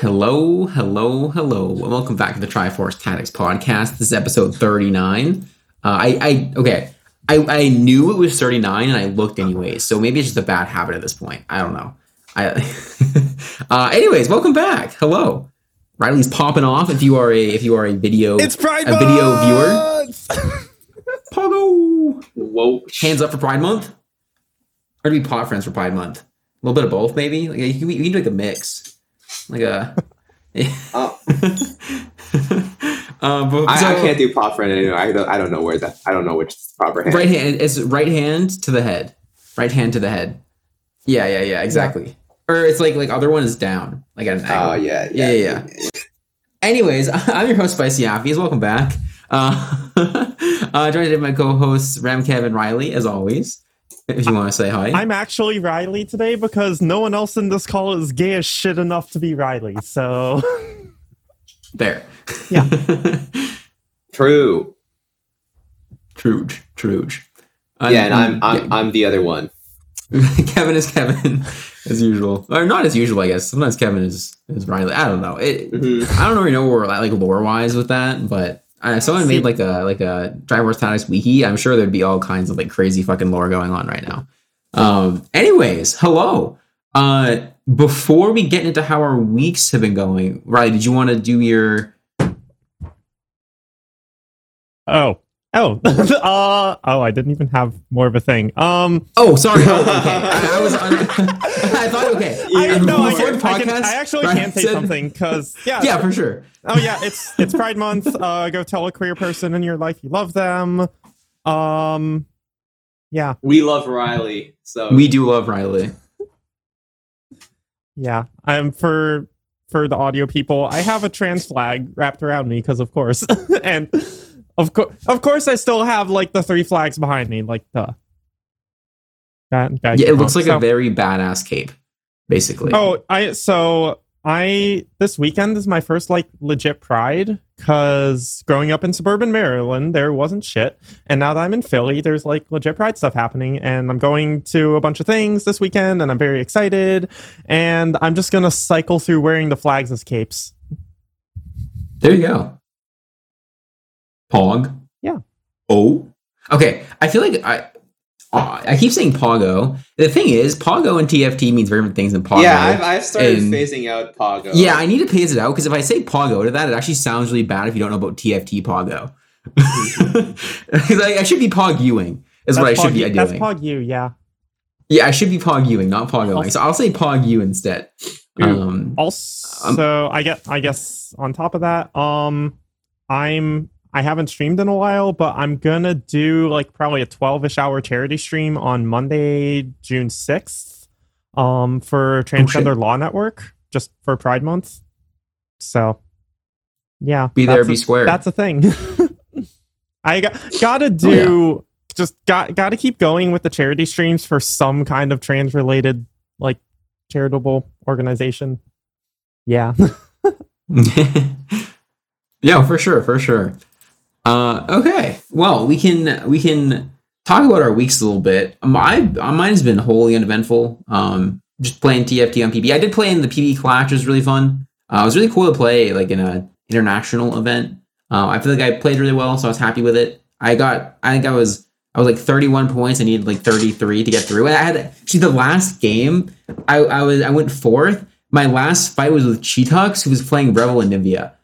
Hello, hello, hello. Welcome back to the Triforce Tactics podcast. This is episode 39. Uh, I, I, okay. I, I knew it was 39 and I looked anyways. So maybe it's just a bad habit at this point. I don't know. I, uh, anyways, welcome back. Hello. Riley's popping off. If you are a, if you are a video, It's Pride a video viewer. Pogo. Whoa. Hands up for Pride Month. Or do we pot friends for Pride Month? A little bit of both, maybe. Like, you can, you can do like a mix, like a. Oh, uh, but, I, so- I can't do pop friend anymore. I don't. I don't know where that. I don't know which proper hand. Right hand. It's right hand to the head. Right hand to the head. Yeah, yeah, yeah. Exactly. Or it's like like other one is down, like at an angle. Oh yeah, Yeah, yeah, Anyways, I'm your host Spicy Appies. Welcome back. Uh, uh, joined by my co-hosts Ram, Kevin, Riley, as always. If you want to say hi. I'm actually Riley today because no one else in this call is gay as shit enough to be Riley. So there. Yeah. True. Truge. Truge. yeah, and I'm I'm, yeah. I'm the other one. Kevin is Kevin as usual, or not as usual, I guess. Sometimes Kevin is is Riley. I don't know. It, Mhm. I don't really know where we're at, like lore wise with that, but uh, someone made like a like a Triforce Tactics wiki. I'm sure there'd be all kinds of like crazy fucking lore going on right now. Um. Anyways, hello. Uh. Before we get into how our weeks have been going, Riley, did you want to do your? oh. Oh, uh, oh! I didn't even have more of a thing. Um, Oh, sorry. Oh, okay. I, I was. Un- I thought okay. I, And no, I, before can, the I, can, I actually Ryan can say said- something because yeah, Yeah, for sure. oh yeah, it's it's Pride Month. Uh, go tell a queer person in your life you love them. Um, yeah, We love Riley. So We do love Riley. yeah. I'm for for the audio people. I have a trans flag wrapped around me because of course, and of course, of course, I still have like the three flags behind me, like the. That, that Yeah, it looks like so- a very badass cape, basically. Oh, I so I this weekend is my first like legit pride because growing up in suburban Maryland there wasn't shit, and now that I'm in Philly, there's like legit pride stuff happening, and I'm going to a bunch of things this weekend, and I'm very excited, and I'm just gonna cycle through wearing the flags as capes. There you go. Pog. Yeah. Oh. Okay. I feel like I. uh, I keep saying Pogo. The thing is, Pogo and TFT means very different things than Pogo. yeah, I've, I've started and- phasing out Pogo. Yeah, I need to phase it out because if I say Pogo to that, it actually sounds really bad if you don't know about TFT Pogo. 'Cause I, I should be Pog Ewing is what I That's should Pog- be That's doing. Pog you, yeah. yeah, I should be Pog Ewing, not Pogoing. So I'll say Pog U instead. Um, Also, I get I guess on top of that, um I'm I haven't streamed in a while, but I'm gonna do like probably a 12-ish hour charity stream on Monday, June 6th, um, for Transgender Law Network, just for Pride Month. So yeah. be there, that's be a- square. That's a thing. I got, gotta do just got gotta keep going with the charity streams for some kind of trans related like charitable organization. Yeah. yeah, for sure, for sure. Uh, okay, well, we can we can talk about our weeks a little bit. My mine has been wholly uneventful. Um, just playing TFT on PB. I did play in the PB Clash, which was really fun. Uh, it was really cool to play like in a international event. Uh, I feel like I played really well, so I was happy with it. I got, I think I was, I was like 31 points. I needed like 33 to get through. And I had actually the last game. I, I was, I went fourth. My last fight was with Cheetux, who was playing Revel Anivia.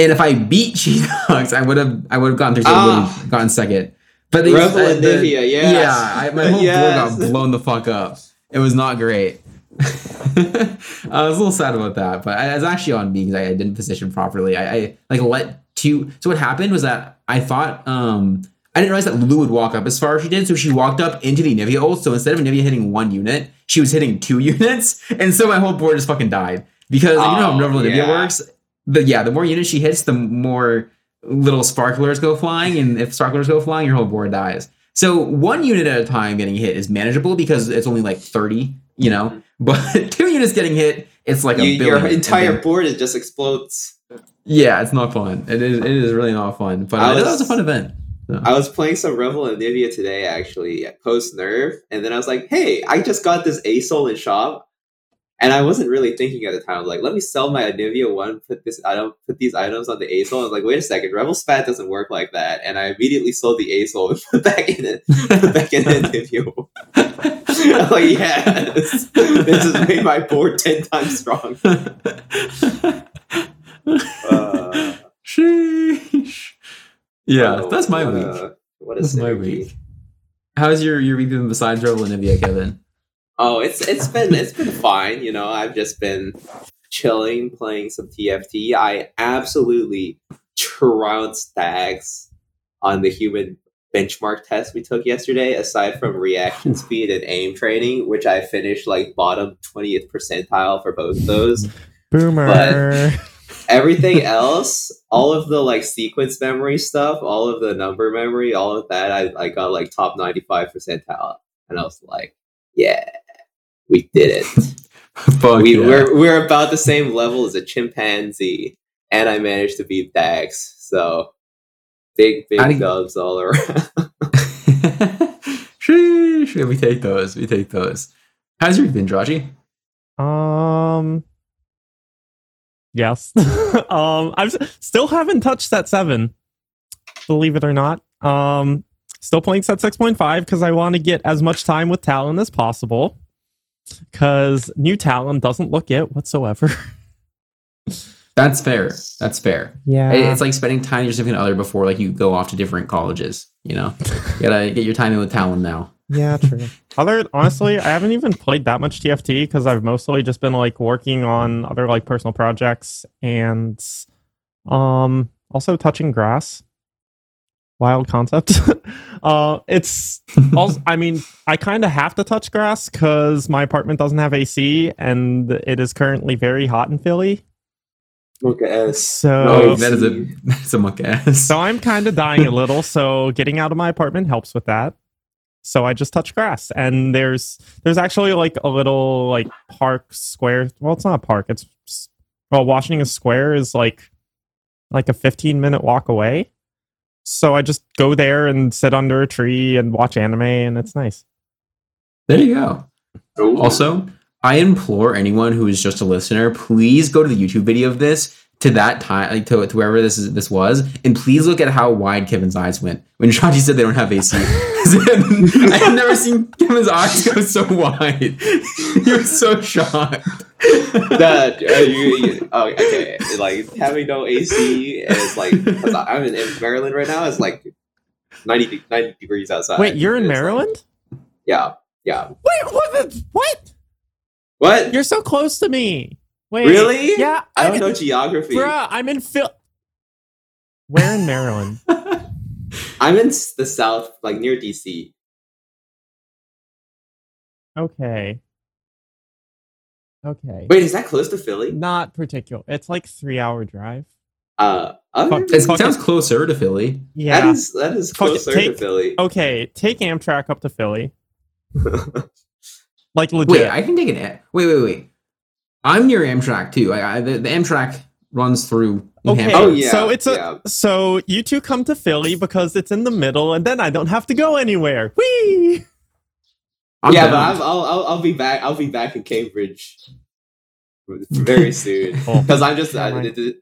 And if I beat Cheetux, I would have, I would have gotten through. So I would Ah. have gotten second. But they, Revel and the- Nivea, yes. yeah, I, my whole Yes. board got blown the fuck up. It was not great. I was a little sad about that, but I, I was actually on me because I, I didn't position properly. I, I like let two. So what happened was that I thought um I didn't realize that Lulu would walk up as far as she did. So she walked up into the Anivia ult. So instead of Anivia hitting one unit, she was hitting two units, and so my whole board just fucking died because you know how Oh, Revel Anivia yeah. works. The yeah, the more units she hits, the more little sparklers go flying, and if sparklers go flying, your whole board dies. So one unit at a time getting hit is manageable because it's only like 30, you know. But two units getting hit, it's like a You, billion. your entire board it just explodes. yeah, it's not fun. It is. It is really not fun. But I uh, that was- was a fun event. So. I was playing some Revel Anivia today, actually, post nerf, and then I was like, "Hey, I just got this ASOL in shop. And I wasn't really thinking at the time, like, let me sell my Anivia one, put this item, put these items on the ASOL. I was like, wait a second, Revel Spat doesn't work like that. And I immediately sold the ASOL and put back in it, put back in the Anivia. I'm like, yes, this has made my board ten times strong. Uh, Sheesh. Yeah, oh, that's my what week. What a That's my synergy. week. How's your your week been besides Rebel and Nivea, Kevin? Oh, it's it's been it's been fine. You know, I've just been chilling, playing some TFT. I absolutely trounced Dags on the human benchmark test we took yesterday. Aside from reaction speed and aim training, which I finished like bottom twentieth percentile for both of those. Boomer. Everything else, all of the like sequence memory stuff, all of the number memory, all of that, I, I got like top ninety five percentile, and I was like, yeah, we did it. Fuck we, yeah. we're we're about the same level as a chimpanzee, and I managed to beat Dax. So big big you- dubs all around. Sheesh. We take those. We take those. How's your week been, Joshi? Um. Yes. um. I have still haven't touched set seven. Believe it or not. Um. Still playing set six point five because I want to get as much time with Talon as possible. Because new Talon doesn't look it whatsoever. That's fair. That's fair. Yeah. It's like spending time with your significant other before like you go off to different colleges. You know, you gotta get your time in with Talon now. Yeah, true. other honestly, I haven't even played that much TFT because I've mostly just been like working on other like personal projects and um also touching grass. Wild concept. uh it's also I mean, I kind of have to touch grass cuz my apartment doesn't have AC and it is currently very hot in Philly. Okay. So No, that is a that's a muck ass. so I'm kind of dying a little. So getting out of my apartment helps with that. So I just touch grass, and there's there's actually like a little like park square. Well, it's not a park. It's well, Washington Square is like like a 15 minute walk away. So I just go there and sit under a tree and watch anime, and it's nice. There you go. Ooh. Also, I implore anyone who is just a listener, please go to the YouTube video of this to that time, like to, to wherever this is this was, and please look at how wide Kevin's eyes went when Shaji said they don't have AC. I have never seen Kevin's eyes go so wide. he was so shocked. that uh, you, you, oh, okay, like having no AC is like because I'm in, in Maryland right now. It's like 90, 90 degrees outside. Wait, you're in It's like- Maryland? yeah, yeah. Wait, what? What? What? You're so close to me. Wait, really? Yeah, I don't know geography. Bruh, I'm in Phil. Where in Maryland? I'm in the south, like near DC. Okay. Okay. Wait, is that close to Philly? Not particular. It's like three hour drive. Uh. Fuck. It Fuck sounds closer to Philly. Yeah. that is that is Fuck it, closer take- to Philly. okay. Take Amtrak up to Philly. Like legit. Wait, I can take an. A- Wait, wait, wait. I'm near Amtrak too. I, I the, the Amtrak runs through. New Okay. Hampshire. Oh yeah. So it's a- yeah. so you two come to Philly because it's in the middle, and then I don't have to go anywhere. Whee! I'm yeah, down. but I'm, I'll, I'll I'll be back. I'll be back in Cambridge very soon Cool. because I'm just Never uh, this,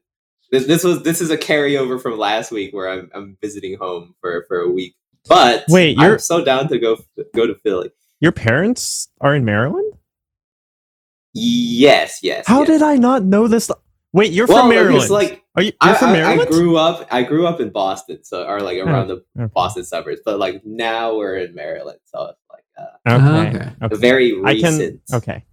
this this was this is a carryover from last week where I'm I'm visiting home for for a week. But Wait, I'm you're- so down to go go to Philly. Your parents are in Maryland? Yes, yes. How yes. did I not know this? Wait, you're well, from Maryland. It's like are you you're I, from Maryland? I grew up. I grew up in Boston, so or like around the okay. Boston suburbs. But like now we're in Maryland, so it's like uh, okay. Okay. okay. very I recent. can. Okay.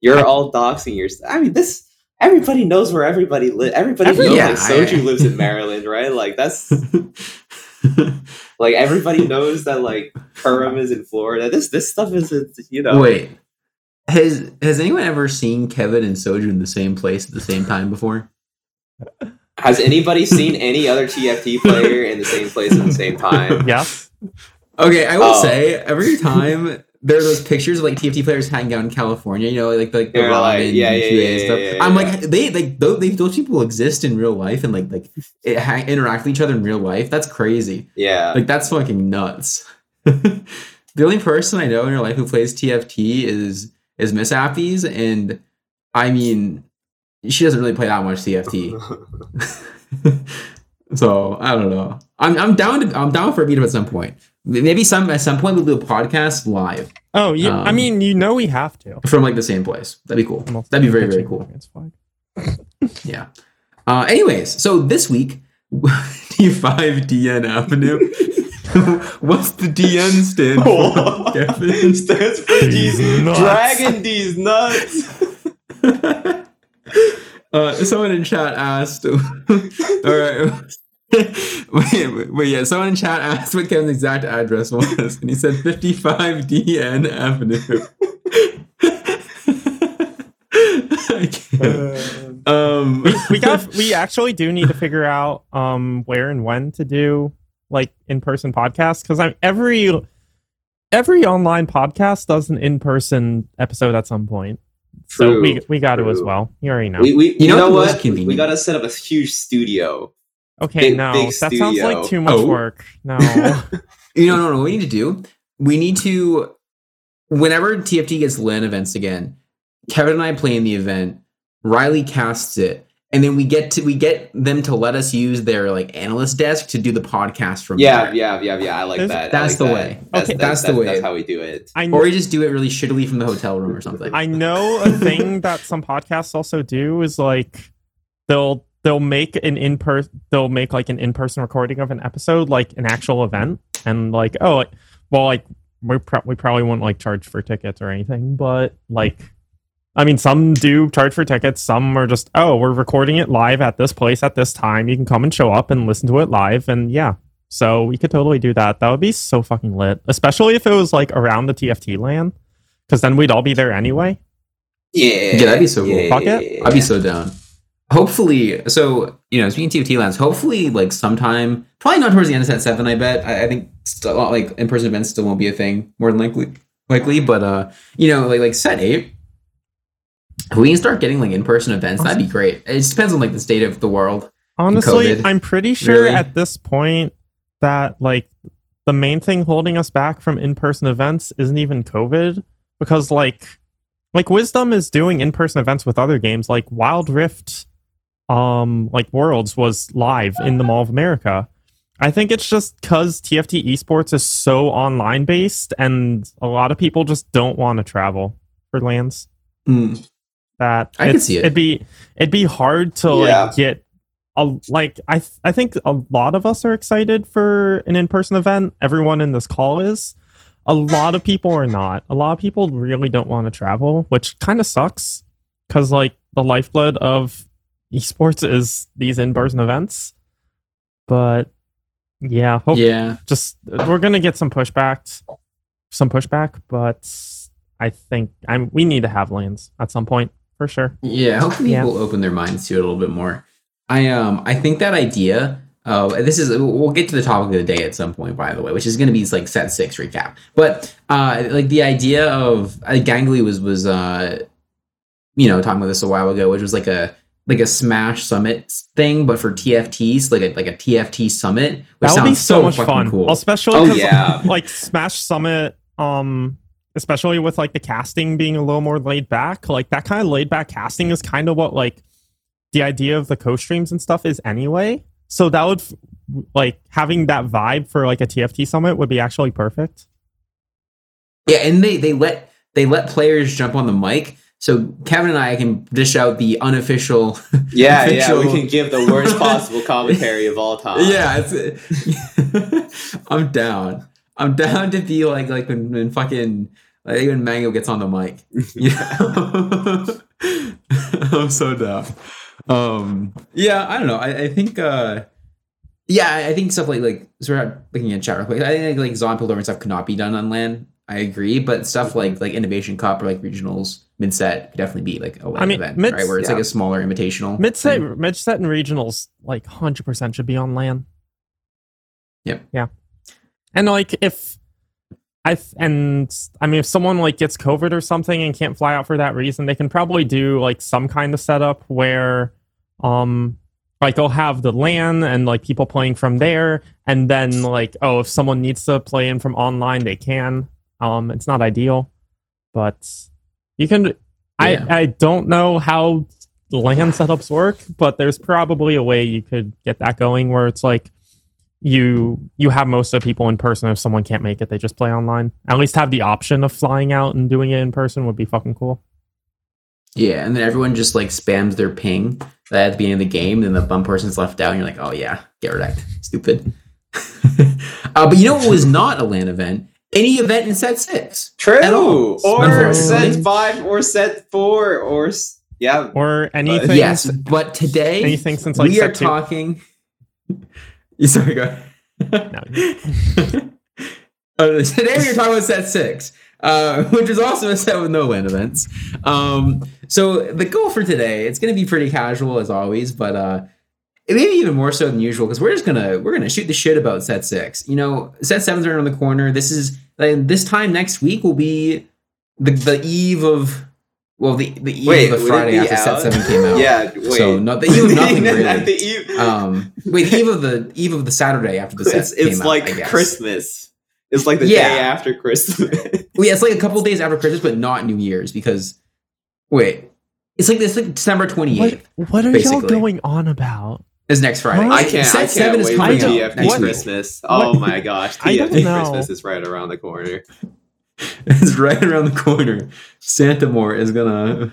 You're I- all doxing yourself. I mean, this everybody knows where everybody lives. Everybody Every- knows yeah, like Soju I- lives in Maryland, right? Like that's like everybody knows that like Perham is in Florida. This this stuff isn't you know. Wait, has has anyone ever seen Kevin and Soju in the same place at the same time before? Has anybody seen any other TFT player in the same place at the same time? Yes. Okay, I will Oh. say every time there are those pictures of like TFT players hanging out in California, you know, like like the They're like, yeah, and yeah, yeah, and stuff. yeah, yeah, I'm yeah. like they like those, they, those people exist in real life and like like it, ha- interact with each other in real life. That's crazy. Yeah. Like that's fucking nuts. the only person I know in real life who plays TFT is is Miss Appies, and I mean, she doesn't really play that much TFT. so I don't know. I'm I'm down to I'm down for a meetup at some point. Maybe some at some point we'll do a podcast live Oh, yeah. I Um, mean, you know we have to. from like the same place. That'd be cool. That'd be very very cool. Yeah. Uh, anyways, so this week, D5 DN Avenue. What's the DN stand for? Kevin? Stands for These these nuts. dragging these nuts. uh, someone in chat asked. all right. wait, wait, wait, yeah. Someone in chat asked what Kevin's exact address was, and he said 55 DN Avenue. I can't. Um, we, we got we actually do need to figure out um where and when to do like in-person podcasts because i'm every every online podcast does an in-person episode at some point True, so we we got to as well you already know We, we, you, know know, what convenient? We gotta set up a huge studio. okay big- no big that sounds like too much Oh. work no You know, no, no. What we need to do, we need to, whenever TFT gets LAN events again, Kevin and I play in the event. Riley casts it, and then we get to we get them to let us use their like analyst desk to do the podcast from Yeah, there. yeah, yeah, yeah. I like Is- that. That's like the that. way. That's, Okay. that's, That's the way. That's how we do it. i Or we just do it really shittily from the hotel room or something. I know a thing that some podcasts also do is like they'll they'll make an in person they'll make like an in person recording of an episode like an actual event and like oh like, well like we pro- we probably won't like charge for tickets or anything but like I mean some do charge for tickets some are just oh we're recording it live at this place at this time you can come and show up and listen to it live and yeah so we could totally do that that would be so fucking lit especially if it was like around the TFT LAN because then we'd all be there anyway Yeah, Yeah, that'd be so cool. Fuck it. I'd be so down. Hopefully, so you know, speaking of TFT LANs, hopefully, like sometime, probably not towards the end of set seven. I bet. I, I think still, like in person events still won't be a thing. More than likely, likely, but uh, you know, like like set eight. If we can start getting like in person events, that'd be great. It just depends on like the state of the world. Honestly, COVID. I'm pretty sure Really? at this point that like the main thing holding us back from in-person events isn't even COVID because like like Wisdom is doing in-person events with other games like Wild Rift um like Worlds was live in the Mall of America. I think it's just cuz TFT esports is so online based and a lot of people just don't want to travel for LANs that I can see it. It'd be it'd be hard to Yeah. like get a, like I th- I think a lot of us are excited for an in person event. Everyone in this call is. A lot of people are not. A lot of people really don't want to travel, which kind of sucks because like the lifeblood of esports is these in person events. But yeah, hope Yeah, just we're gonna get some pushback, some pushback, but I think I'm we need to have lanes at some point for sure. yeah. Hopefully, Yeah. people open their minds to it a little bit more. I um, I think that idea. Uh, this is we'll get to the topic of the day at some point, by the way, which is going to be like set six recap. But uh, like the idea of uh, Gangly was was uh, you know talking about this a while ago, which was like a like a Smash Summit thing, but for TFTs, like a like a TFT Summit, which That would sounds be so, much fun, Cool. especially Oh yeah. like Smash Summit, um, especially with like the casting being a little more laid back. Like that kind of laid back casting is kind of what like the idea of the co-streams and stuff is anyway. So that would like having that vibe for like a TFT summit would be actually perfect. Yeah, and they they let they let players jump on the mic. So Kevin and I can dish out the unofficial. Yeah, yeah. We can give the worst possible commentary of all time. yeah, it's, I'm down. I'm down to be like like when, when fucking like when Mango gets on the mic. Yeah, I'm so down. Um, yeah, I don't know. I, I think. uh yeah, I- I think stuff like like sort of looking at chat real quick. I think like Zaun Piltover and stuff could not be done on LAN. I agree, but stuff like like Innovation Cup or like regionals mid set could definitely be like a LAN I mean, event, mid- right? Where it's yeah. like a smaller invitational. Mid set, mid set and regionals like hundred percent should be on LAN. Yep. Yeah, and like if I th- and I mean if someone like gets COVID or something and can't fly out for that reason, they can probably do like some kind of setup where, um, like they'll have the LAN and like people playing from there, and then like oh if someone needs to play in from online, they can. Um, it's not ideal, but You can. Yeah. I I don't know how LAN setups work, but there's probably a way you could get that going where it's like you you have most of the people in person. If someone can't make it, they just play online. At least have the option of flying out and doing it in person would be fucking cool. Yeah, and then everyone just like spams their ping at the beginning of the game, and the one person's left out, and you're like, oh yeah, get wrecked, stupid. uh, but you know what was not a LAN event? Any event in set six. True. At all. Or set five, or set four, or yeah. Or anything. yes, but today Anything since like we are two. talking. Sorry, go. No. Uh, today we are talking about set six, uh, which is also a set with no LAN events. Um, so the goal for today, it's going to be pretty casual as always, but uh, it may be even more so than usual because we're just gonna we're gonna shoot the shit about set six. You know, set seven's around the corner. This is like, this time next week will be the the eve of well the the eve Wait, of the Friday be after set out? seven came out. Yeah. Wait. So not the eve of nothing At really. the eve- Um, wait, eve of the eve of the Saturday after the set it's it's came like out, I guess. Christmas. It's like the Yeah. day after Christmas. Well, yeah, it's like a couple days after Christmas, but not New Year's because wait, it's like this like December twenty eighth. What, what are basically. y'all going on about? is next Friday. Huh? I can't. Set I seven can't is wait for coming I out TFT next week. Christmas. Oh my gosh, I TFT know. Christmas is right around the corner. It's right around the corner. Santa Moore is gonna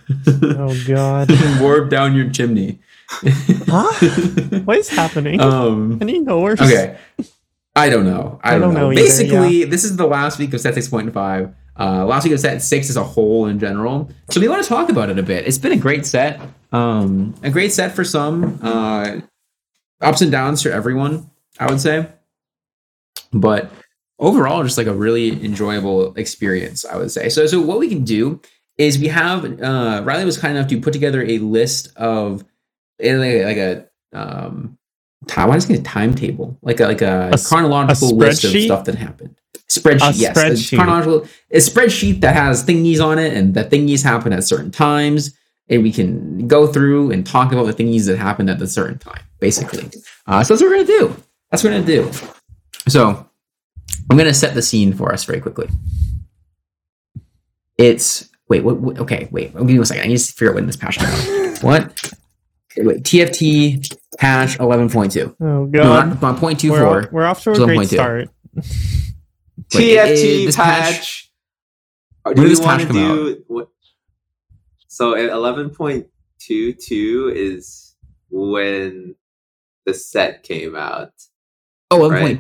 Oh god. warp down your chimney. Huh? What is happening? um. Any knowers? Okay. I don't know. I, I don't, don't know. know either, Basically, this is the last week of set 6.5. Uh, last week of set 6 as a whole in general. So we want to talk about it a bit. It's been a great set. Um, a great set for some. Uh, ups and downs for everyone, I would say. But overall, just like a really enjoyable experience, I would say. So, so what we can do is we have uh, Riley was kind enough to put together a list of eh, like, like a um, time. Why is it a timetable? Like a like a chronological a list of stuff that happened. Spreadsheet, A yes, spreadsheet. a chronological a spreadsheet that has thingies on it, and the thingies happen at certain times, and we can go through and talk about the thingies that happened at a certain time, basically. Uh, so that's what we're gonna do. That's what we're gonna do. So I'm gonna set the scene for us very quickly. It's wait, what? what okay, wait. I'll give me a second. I need to figure out when this patch came out. What? Okay, wait, TFT patch 11.2. Oh No, god. not, not 0.24. we're, off, we're off to a It's great 11.2. start. Wait, TFT this patch. patch- Or when do did you this want patch to come do? What, so at eleven point two two is when the set came out. Oh, Right.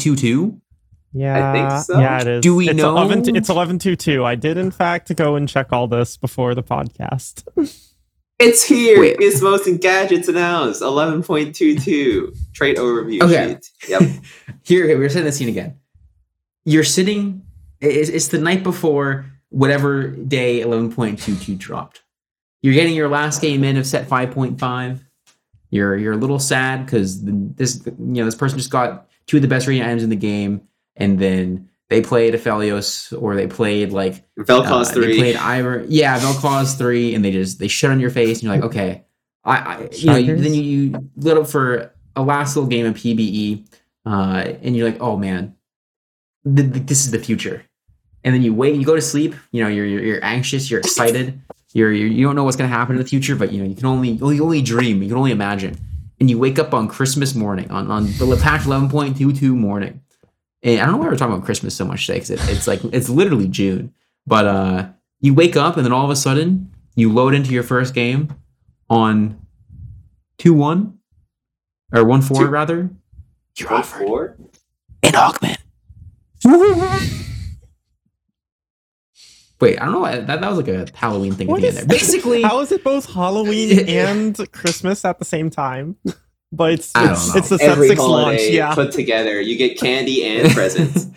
11.22? Yeah. so. Yeah, it is. Do we it's know- 11 t- it's 11.22. I did, in fact, go and check all this before the podcast. It's here. Wait. Gizmos and gadgets announced. Eleven point two two trait overview Okay. sheet. Yep. Here, okay, we're setting the scene again. You're sitting, it's, it's the night before whatever day 11.22 dropped. You're getting your last game in of set 5.5. You're you're a little sad because this you know this person just got two of the best rating items in the game, and then they played Aphelios or they played like Vel'Koz Uh, three. They played Ivor. Yeah, Vel'Koz three, and they just they shut on your face, and you're like, okay, I, I you know, you, then you, you lit up for a last little game of PBE, uh, and you're like, oh man, th- th- this is the future. And then you wait, you go to sleep. You know, you're you're, you're anxious, you're excited, you're, you're you don't know what's gonna happen in the future, but you know you can only you only, only dream, you can only imagine. And you wake up on Christmas morning, on on the patch eleven point two two morning. And I don't know why we're talking about Christmas so much today, because it, it's like it's literally June. But uh, you wake up and then all of a sudden you load into your first game on two one or one four Two- rather. You're What offered for? an augment. Wait, I don't know. why- That, that was like a Halloween thing What at the end is- there. Basically, How is it both Halloween and Christmas at the same time? But it's it's, it's the set Every six launch. Yeah. put together, you get candy and presents.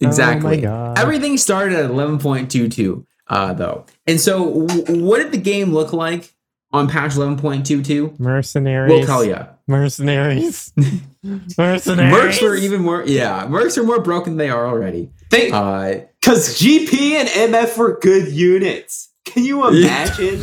exactly. Oh. Everything started at 11.22, uh, though. And so, w- what did the game look like on patch 11.22? Mercenaries. We'll tell you. Mercenaries. Mercenaries. Mercs were even more, yeah, Mercs are more broken than they are already. Think, Uh, because GP and MF were good units. Can you imagine?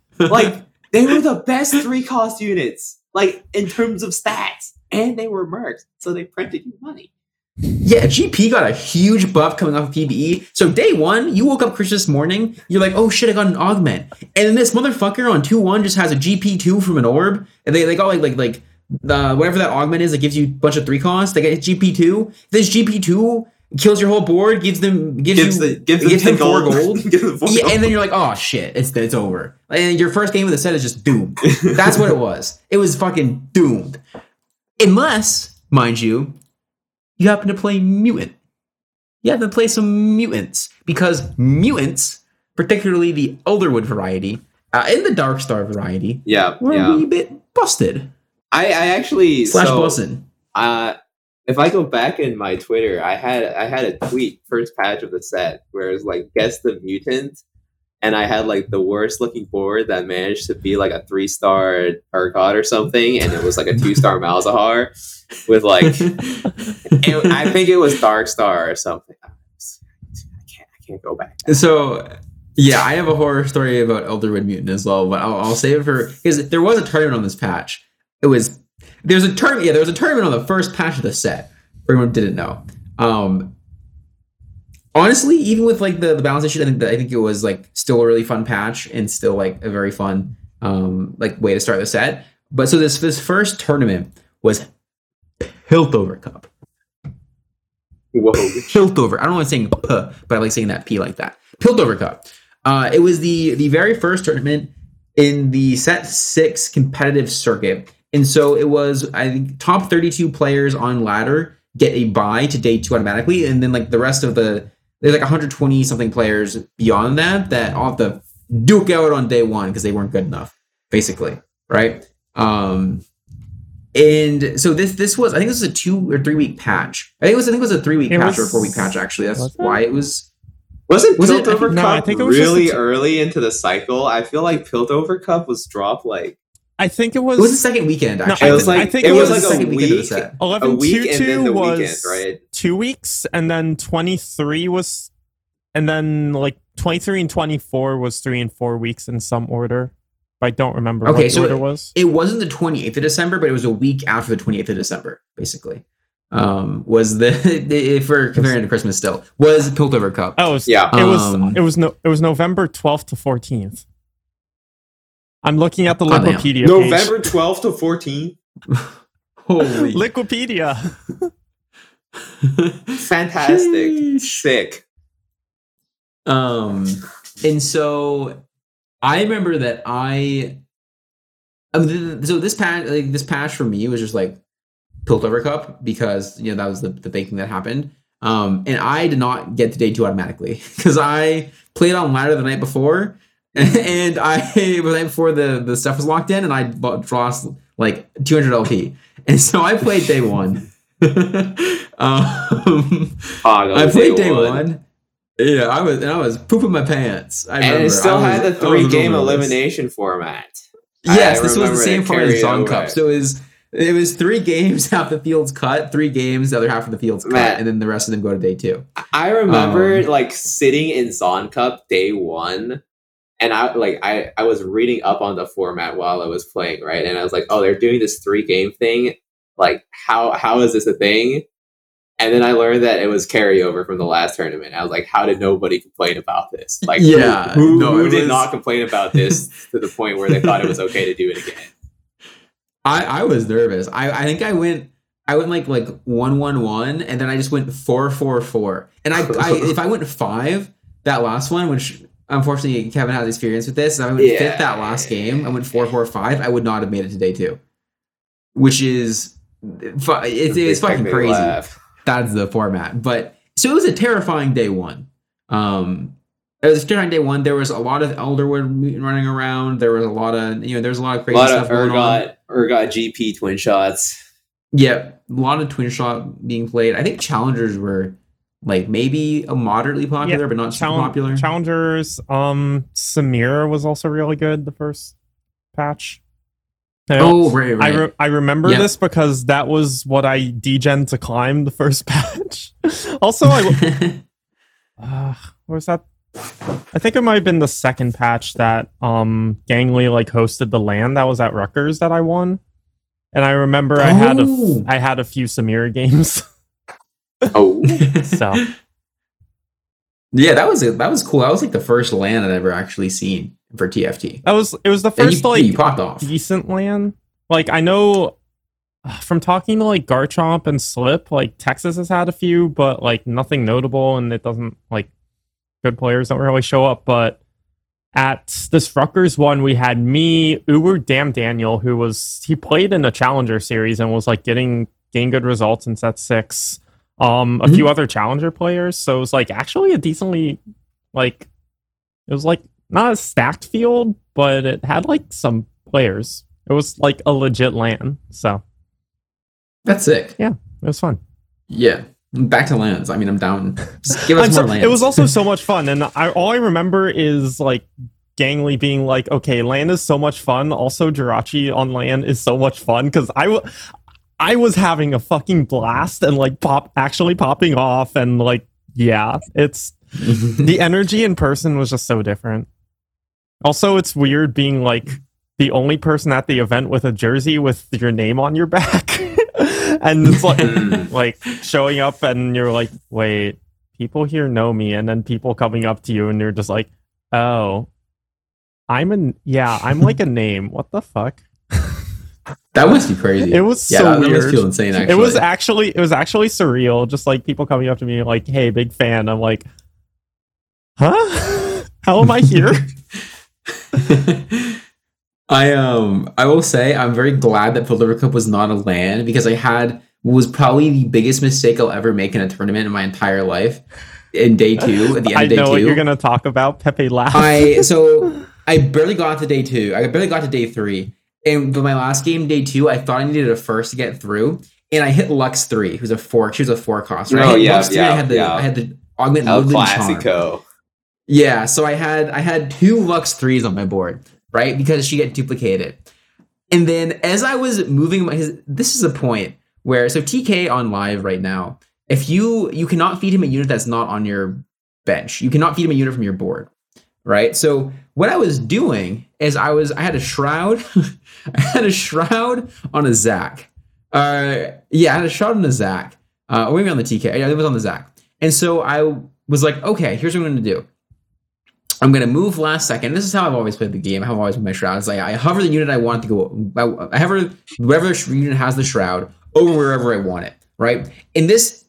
like they were the best three cost units, like in terms of stats, and they were mercs, so they printed you money. Yeah, GP got a huge buff coming off of PBE. So day one, you woke up Christmas morning, you're like, oh shit, I got an augment. And then this motherfucker on 2-1 just has a GP2 from an orb. And they, they got like like like the whatever that augment is that gives you a bunch of three costs. They get GP2. This GP2 kills your whole board, gives them gives, Gives you the gives, gives them four gold. gold. them four Yeah, gold. and then you're like, oh shit, it's it's over. And your first game of the set is just doomed. That's what it was. It was fucking doomed. Unless, mind you, you happen to play mutant. You happen to play some mutants because mutants, particularly the Elderwood variety uh, and the Darkstar variety, yeah, were yeah. a wee bit busted I, I actually slash so, busted. uh if I go back in my Twitter, I had I had a tweet first patch of the set where it's like guess the mutant, and I had like the worst looking board that managed to be like a three star Urgot or something, and it was like a two star Malzahar with like it- I think it was Dark Star or something. I can't I can't go back. So yeah, I have a horror story about Elderwood Mutant as well, but I'll, I'll save it for because there was a tournament on this patch. It was there's a tournament. Yeah, there was a tournament on the first patch of the set. For anyone who didn't know, um, honestly, even with like the the balance issue, I think I think it was like still a really fun patch and still like a very fun um like way to start the set. But so this this first tournament was Piltover Cup. Whoa. Piltover. I don't want to saying p, but I like saying that p like that. Piltover Cup. Uh, it was the the very first tournament in the set six competitive circuit, and so it was I think top thirty two players on ladder get a buy to day two automatically, and then like the rest of the there's like 120 something players beyond that that all have to duke out on day one because they weren't good enough, basically, right? Um, and so this this was I think this was a two or three week patch. I think it was I think it was a three week It patch or a four week patch actually. That's why it was. Wasn't Was it- I Piltover no, Cup I think it was really a t- early into the cycle? I feel like Piltover Cup was dropped like I think it It was, was the second weekend No, actually. I it was like I think it it was was like the a second weekend of the week, set. 11 a week and then the was weekend, right? two weeks, and then 23 was, and then like 23 and 24 was three and four weeks in some order. But I don't remember Okay, what so order it was. It wasn't the 28th of December, but it was a week after the 28th of December, basically. Um, was the if we're comparing to Christmas still was Piltover Cup. Oh, it was, Yeah. it was Um, it was no it was November 12th to 14th. I'm looking at the Oh, damn. Wikipedia. November 12th to 14th. Holy Wikipedia. Fantastic. Sheesh. Sick. Um, and so I remember that I, I mean, th- th- so this patch, like this patch for me was just like Piltover Cup because you know that was the the big thing that happened. Um, and I did not get to day two automatically because I played on ladder the night before, and I the night before the the stuff was locked in, and I bought, lost like 200 LP, and so I played day one. um, I played day one. Yeah, I was and I was pooping my pants. I And remember. it still had was- the three game elimination format. Yes, I this was the same format as Song. Cup. So it was it was three games, half the field's cut, three games, the other half of the field's cut, and then the rest of them go to day two. I remember Um, like sitting in Zon Cup day one, and I like I I was reading up on the format while I was playing, right? And I was like, oh, they're doing this three game thing. Like, how how is this a thing? And then I learned that it was carryover from the last tournament. I was like, how did nobody complain about this? Like, Yeah, who, no, who did was- not complain about this to the point where they thought it was okay to do it again? I I was nervous. I I think I went I went like like one one one, and then I just went four four four. And I, I if I went five that last one, which unfortunately Kevin has experience with this, I went Yeah. fifth that last game. I went four four five. I would not have made it to day two, which is it's it's fucking crazy. laugh. That's the format. But so it was a terrifying day one. Um, it was a terrifying day one. There was a lot of Elderwood running around. There was a lot of you know there's a lot of crazy lot stuff of going on. Urgot Urgot GP twin shots. Yeah, a lot of twin shot being played. I think challengers were like maybe a moderately popular, but not super popular. Challengers. Um, Samira was also really good the first patch. I- oh, right, I, right. re- I remember Yeah. this because that was what I degen to climb the first patch. also, I uh, what was that? I think it might have been the second patch that um Gangly like hosted the LAN that was at Rutgers that I won. And I remember I had a Oh. Had a few Samira games. Oh, So yeah, that was it. that was cool. That was like the first LAN I'd ever actually seen for TFT. that was it was the first you, like you popped off. decent LAN. Like I know uh, from talking to like Garchomp and Slip, like Texas has had a few, but like nothing notable, and it doesn't like good players don't really show up. But at this Rutgers one, we had me, Uber Damn Daniel, who was he played in a Challenger series and was like getting getting good results in set six. Um, a few other Challenger players, so it was like actually a decently like it was like not a stacked field, but it had like some players. It was like a legit LAN, so That's sick. Yeah, it was fun. Yeah. Back to LANs. I mean, I'm down. Just give us more so- LANs. it was also so much fun, and I all I remember is like Gangly being like, "Okay, LAN is so much fun." Also, Jirachi on LAN is so much fun because I w- I was having a fucking blast and like pop actually popping off and like yeah, it's the energy in person was just so different. Also, it's weird being like the only person at the event with a jersey with your name on your back. and it's like like showing up and you're like, "Wait, people here know me." And then people coming up to you and you're just like, "Oh, I'm an yeah, I'm like a name. What the fuck?" That must be crazy. It was yeah, so that, that must weird. feel insane. Actually, It was actually it was actually surreal. Just like people coming up to me like, "Hey, big fan." I'm like, "Huh? How am I here?" I um I will say I'm very glad that Piltover Cup was not a LAN because I had was probably the biggest mistake I'll ever make in a tournament in my entire life. In day two, at the end I of day know two, what you're gonna talk about. Pepe laugh. I so I barely got to day two. I barely got to day three. And for my last game, day two, I thought I needed a first to get through, and I hit Lux three, who's a four. She was a four cost. Right? Oh, I yeah, Lux three. I yeah, had the yeah. I had the augment oh, El Woodland Charm. Yeah, so I had I had two Lux threes on my board, right? Because she get duplicated. And then as I was moving my his, this is a point where so TK on live right now, if you you cannot feed him a unit that's not on your bench. You cannot feed him a unit from your board. Right? So what I was doing is I was I had a shroud. I had a shroud on a Zac. Uh yeah, I had a shroud on a Zac. Uh or maybe on the TK. Yeah, it was on the Zac. And so I was like, okay, here's what I'm gonna do. I'm gonna move last second. This is how I've always played the game. I've always put my shroud. It's like I hover the unit I want to go. I, I hover whatever unit has the shroud over wherever I want it. Right. In this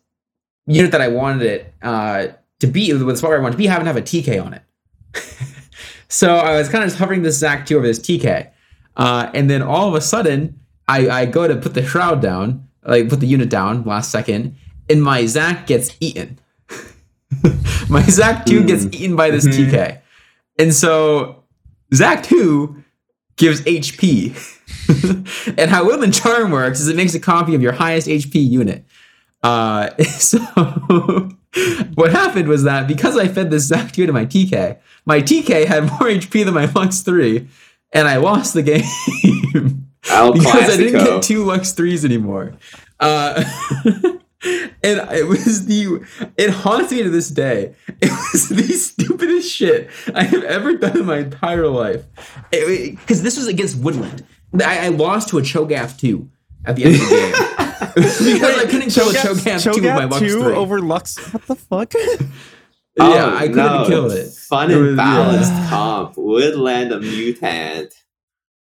unit that I wanted it uh, to be, with the spot where I wanted to be, happened to have a TK on it. so I was kind of just hovering this Zac two over this TK, uh, and then all of a sudden I, I go to put the shroud down, like put the unit down last second, and my Zac gets eaten. my Zac 2 gets eaten by this Mhm. TK. And so Zac 2 gives HP. and how Woodland Charm works is it makes a copy of your highest HP unit. Uh, so what happened was that because I fed this Zac 2 to my TK, my TK had more HP than my Lux 3, and I lost the game. Because I didn't get two Lux threes anymore. Uh, and it was the it haunts me to this day. It was the stupidest shit I have ever done in my entire life. Because this was against Woodland. I, I lost to a Cho'Gath two at the end of the game because I couldn't kill a Cho'Gath two with my Cho'Gath Lux 2 three. over Lux. What the fuck? yeah, I couldn't Oh, no. kill it. Fun It and was- balanced yeah. comp. Woodland a mutant.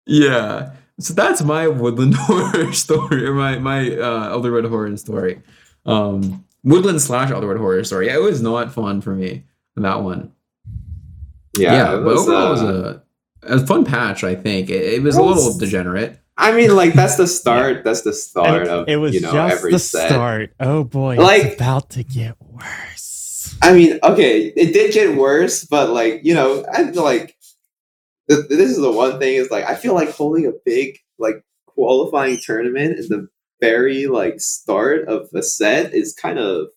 Yeah. So that's my woodland horror story, or my my uh, Elderwood horror story. Um, woodland slash Elderwood horror story. Yeah, it was not fun for me that one. Yeah, Yeah, it but was, overall, it was uh, a, a fun patch. I think it, it was a little degenerate. I mean, like that's the start. That's the start of it was you know just every the set. start. Oh boy, Like- it's about to get worse. I mean, okay, it did get worse, but like you know, I feel like th- this is the one thing is like I feel like holding a big like qualifying tournament in the very like start of a set is kind of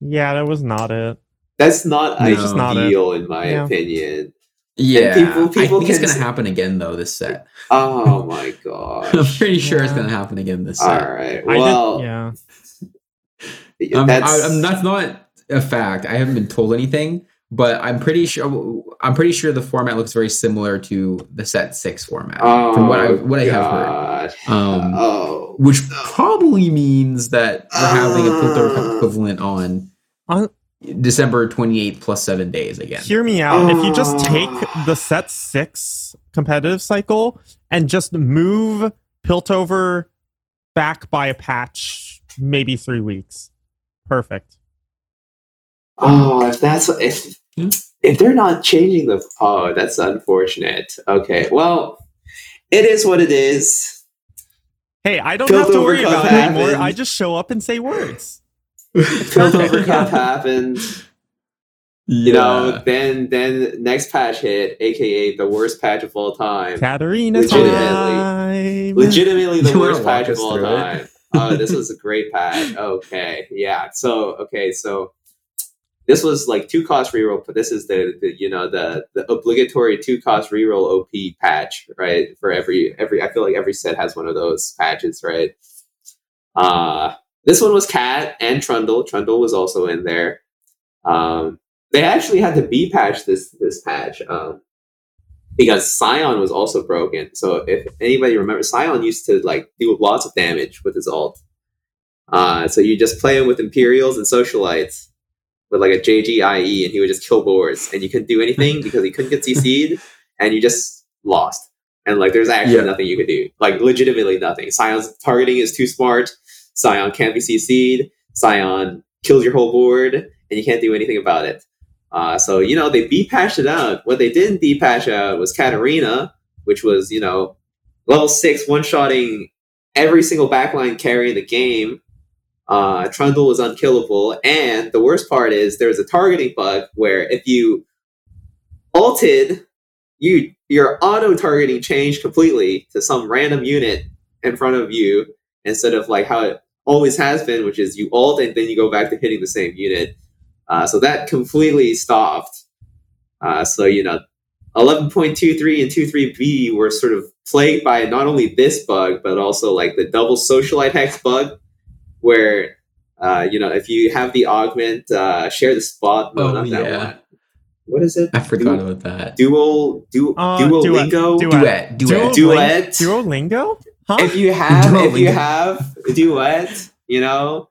Yeah, that was not it. that's not No. Just not ideal in my Yeah. opinion. Yeah, people- I people think it's gonna s- happen again though. This set, Oh my god! I'm pretty sure it's gonna happen again this set. All right. Well, did, yeah. Um, that's I, I'm, that's not a fact. I haven't been told anything, but I'm pretty sure. I'm pretty sure the format looks very similar to the set six format Oh, from what I what I have heard. Um, oh. which probably means that we're having a Piltover Cup Uh. equivalent on Uh, December 28th plus seven days again. Hear me out. If you just take the set six competitive cycle and just move Piltover back by a patch, maybe three weeks. Perfect. Oh, if that's if if they're not changing the oh, that's unfortunate. Okay, well, it is what it is. Hey, I don't have to worry about it anymore. I just show up and say words. Piltover Cup happened. You know, then then next patch hit, aka the worst patch of all time. Katarina Legitimately. time. Legitimately the You worst patch of all it? time. oh, this was a great patch. Okay, yeah. So okay, so this was like two cost reroll, but this is the, the you know the the obligatory two cost reroll OP patch, right? For every every, I feel like every set has one of those patches, right? Uh this one was Cat and Trundle. Trundle was also in there. Um, they actually had to B patch this this patch um, because Sion was also broken. So if anybody remembers, Sion used to like do lots of damage with his ult. Uh, so you just play him with Imperials and Socialites with like a JGIE, and he would just kill boards, and you couldn't do anything because he couldn't get CC'd, and you just lost. And like, there's actually Yeah. nothing you could do, like legitimately nothing. Sion's targeting is too smart. Sion can't be CC'd. Sion kills your whole board, and you can't do anything about it. Uh, so you know they B patched it out. What they didn't B patch out was Katarina, which was you know level six one shotting every single backline carry in the game. Uh, Trundle was unkillable, and the worst part is there's a targeting bug where if you ulted, you your auto targeting changed completely to some random unit in front of you instead of like how it always has been, which is you ult and then you go back to hitting the same unit. Uh, so that completely stopped. Uh, so you know, 11.23 and 23b were sort of plagued by not only this bug but also like the double socialite hex bug, where uh, you know if you have the augment uh, share the spot. No, Oh, not that yeah. one. What is it? I forgot Du- about that. Dual, du- Uh, Duolingo. duet. Duet, duet. Duet. Duolingo? Huh? if you have if you have duet you know?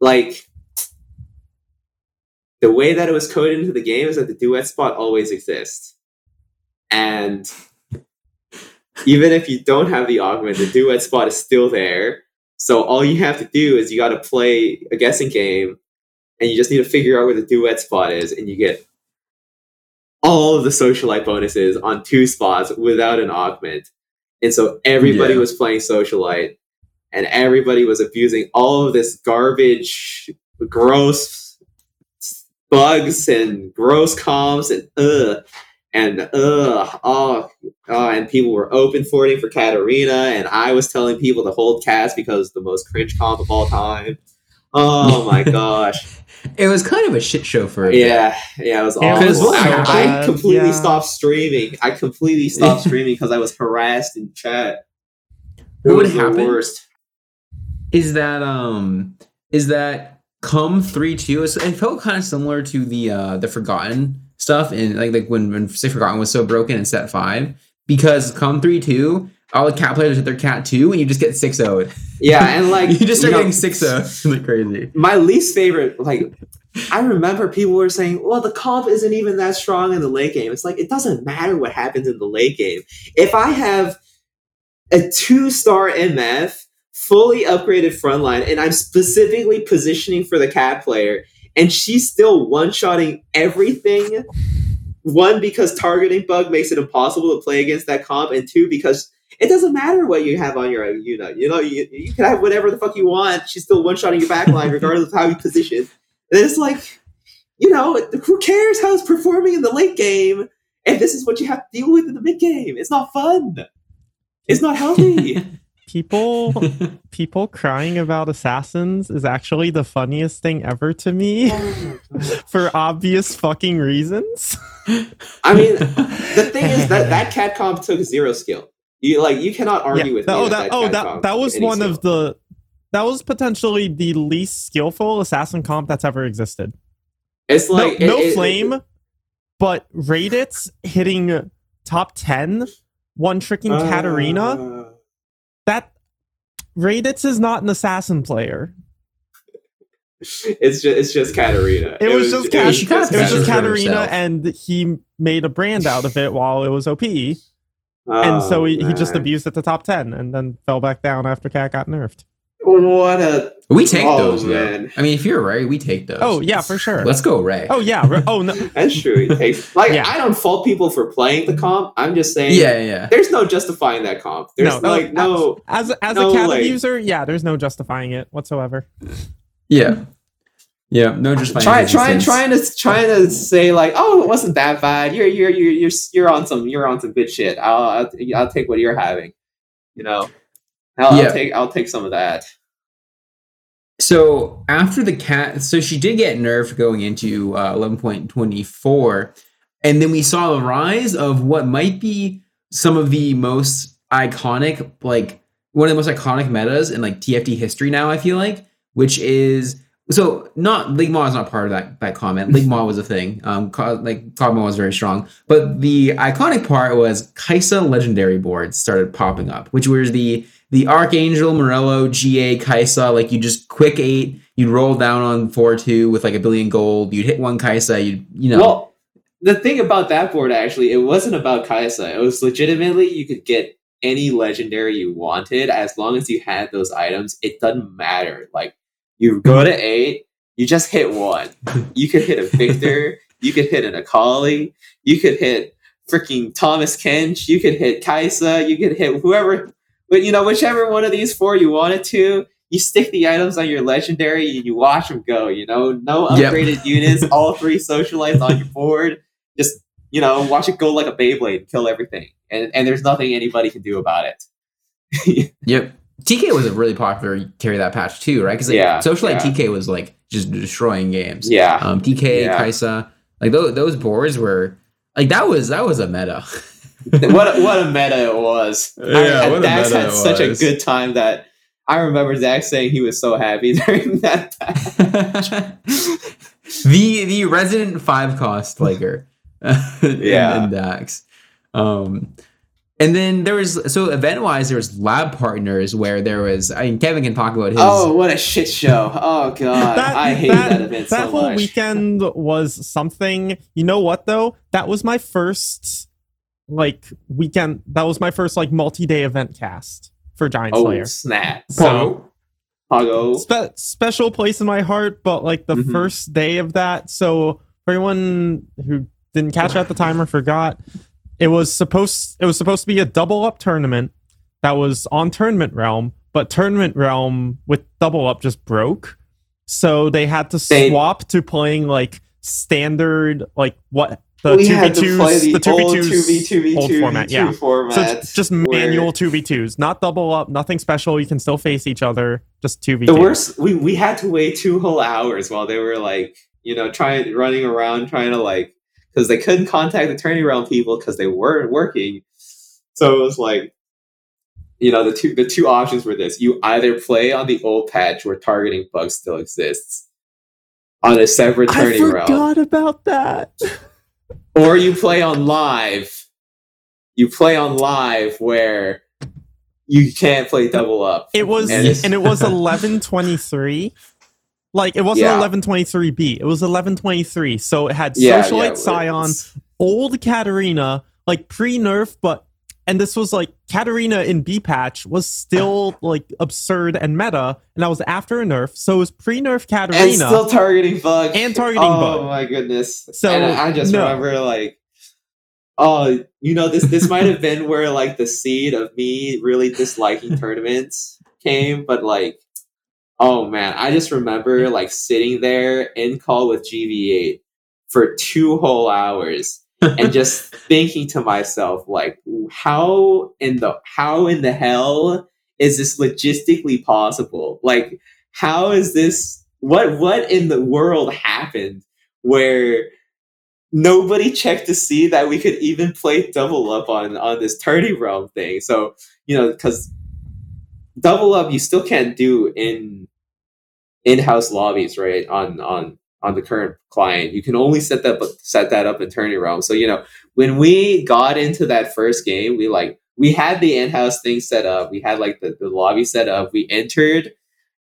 Like the way that it was coded into the game is that the duet spot always exists. And even if you don't have the augment the duet spot is still there. So all you have to do is you got to play a guessing game and you just need to figure out where the duet spot is and you get all of the socialite bonuses on two spots without an augment and so everybody Yeah. was playing Socialite, and everybody was abusing all of this garbage, gross bugs and gross comms and ugh and ugh oh, oh and people were open forting for Katarina, and I was telling people to hold cats because the most cringe comp of all time. Oh my gosh. It was kind of a shit show for a bit. Yeah, yeah, it was It awful. was so I, I completely yeah. stopped streaming. I completely stopped streaming because I was harassed in chat. It What would was the happen? worst. Is that um is that come three two? It felt kind of similar to the uh the Forgotten stuff and like like when when say Forgotten was so broken in set five because come three two. All the cat players hit their cat too, and you just get six 0 Yeah, and like you just start know, getting six 0 like crazy. My least favorite, like, I remember people were saying, "Well, the comp isn't even that strong in the late game." It's like it doesn't matter what happens in the late game. If I have a two-star MF, fully upgraded frontline, and I'm specifically positioning for the cat player, and she's still one-shotting everything. One because targeting bug makes it impossible to play against that comp, and two because it doesn't matter what you have on your unit. You know, you, you can have whatever the fuck you want. She's still one shotting your backline regardless of how you position. And it's like, you know, who cares how it's performing in the late game? And this is what you have to deal with in the mid game. It's not fun. It's not healthy. people people crying about assassins is actually the funniest thing ever to me oh for obvious fucking reasons. I mean, the thing is that that cat comp took zero skill. You like you cannot argue with that- me. oh, that, oh, that that was took any one of the that was potentially the least skillful assassin comp that's ever existed. It's like no, no it- it- flame, but Raditz hitting top 10, one tricking Katarina. Uh, that Raditz is not an assassin player. It's just it's just Katarina. It, was, just it Kat- was she it was just Katarina, and he made a brand out of it while it was OP, and so Oh, he, he just oh, abused at the top ten, and then fell back down after Cat got nerfed. What a We take Oh, those, though. man. I mean, if you're Ray, we take those. Oh yeah, for sure. Let's go, Ray. Oh yeah. Oh no. that's true. Like Yeah. I don't fault people for playing the comp. I'm just saying yeah, yeah. there's no justifying that comp. There's No, like no, no As as No, a cat like- abuser, yeah, there's no justifying it whatsoever. Yeah. Yeah. No, just try trying trying to trying to say like oh it wasn't that bad. You're you're you're you're you're on some you're on some good shit. I'll I'll, I'll take what you're having. You know. I'll, Yeah. I'll take I'll take some of that. So after the cat, so she did get nerfed going into uh, 11.24, and then we saw the rise of what might be some of the most iconic, like one of the most iconic metas in like TFT history now. I feel like, which is so not Ligma is not part of that that comment. Ligma was a thing. Um, Co- like Cogma was very strong, but the iconic part was Kaisa legendary boards started popping up, which was the the Archangel Morello GA Kaisa. Like you just quick eight, you'd roll down on four two with like a billion gold. You'd hit one Kaisa. You you know. Well, the thing about that board actually, it wasn't about Kaisa. It was legitimately you could get any legendary you wanted as long as you had those items. It doesn't matter. Like you go to eight, you just hit one. You could hit a Viktor, you could hit an Akali, you could hit freaking Tahm Kench, you could hit Kaisa, you could hit whoever but you know, whichever one of these four you wanted to, you stick the items on your legendary and you watch them go. You know, no Yep. upgraded units, all three socialites on your board. Just you know, watch it go like a Beyblade, and kill everything, and and there's nothing anybody can do about it. Yep. TK was a really popular carry that patch too, right? Because like, Yeah, Socialite yeah. TK was like just destroying games. yeah, Um, TK, Yeah. Kaisa, like those those boards were like that was that was a meta. what a, what a meta it was. Yeah, I, what a Dax meta had it such a good time that I remember Dax saying he was so happy during that. Time the the resident five cost flaker. in, Yeah. in Dax. Um, and then there was so event wise there was lab partners where there was I mean Kevin can talk about his oh, what a shit show! Oh god, I hate that, event that so whole much. weekend was something. You know what though? That was my first like weekend. That was my first like multi-day event cast for Giant Oh Slayer. snap! So Pago. spe- special place in my heart, but like the Mhm. first day of that. So for anyone who didn't catch it at the time or forgot, it was supposed it was supposed to be a double up tournament that was on Tournament Realm, but Tournament Realm with double up just broke. So they had to swap to playing like standard like what the two v had to play twos the, two v two twos two old two format, yeah. format. so it's just manual two v twos, not double up, nothing special. You can still face each other, just two v The worst, we we had to wait two whole hours while they were like, you know, trying running around trying to like because they couldn't contact the turning realm people because they weren't working. So it was like, you know, the two the two options were this: you either play on the old patch where targeting bugs still exists on a separate I turning realm, forgot about that. or you play on live. You play on live where you can't play double up. It was And and, it was eleven twenty three. Like it wasn't Yeah. eleven twenty three B. It was eleven twenty three. So it had Yeah, Socialite yeah, Sion, old Katarina, like pre nerf, but and this was like Katarina in B patch was still like absurd and meta, and that was after a nerf. So it was pre nerf Katarina. and still targeting bug And targeting oh, bug. my goodness So, and i just no. remember like oh you know this this might have been where like the seed of me really disliking tournaments came but like oh man. I just remember like sitting there in call with gv8 for two whole hours and just thinking to myself like how in the how in the hell is this logistically possible? Like how is this what what in the world happened where nobody checked to see that we could even play double up on on this 30 realm thing? So you know because double up you still can't do in in-house lobbies right on on on the current client you can only set that set that up in turning realm so you know when we got into that first game we like we had the in-house thing set up. We had like the, the lobby set up. We entered,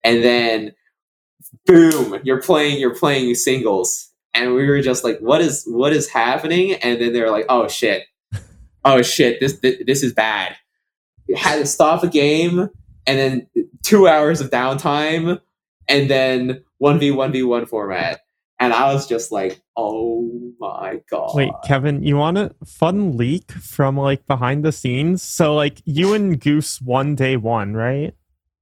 and then boom, you're playing you're playing singles. And we were just like, what is what is happening? And then they were like, oh shit. Oh shit, this this, this is bad. You had to stop the game and then two hours of downtime and then 1v1v1 format. And I was just like, oh my god. Wait, Kevin, you want a fun leak from like behind the scenes? So like you and Goose won day one, right?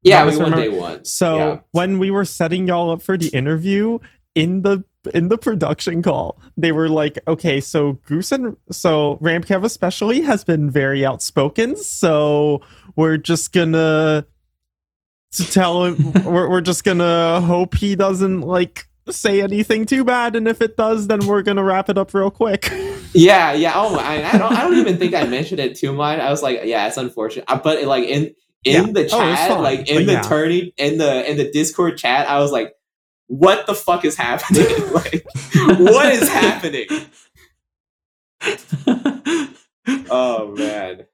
Yeah, we remember- day one. So Yeah. when we were setting y'all up for the interview in the in the production call, they were like, "Okay, so Goose and so Ramkev especially has been very outspoken, so we're just gonna to tell him we're we're just gonna hope he doesn't like say anything too bad, and if it does, then we're gonna wrap it up real quick." Yeah, yeah. Oh, I, I don't. I don't even think I mentioned it too much. I was like, yeah, it's unfortunate. Uh, But like in in Yeah. the Oh, chat, fine, like in but the yeah. tourney, in the in the Discord chat, I was like, what the fuck is happening? like, what is happening? Oh man.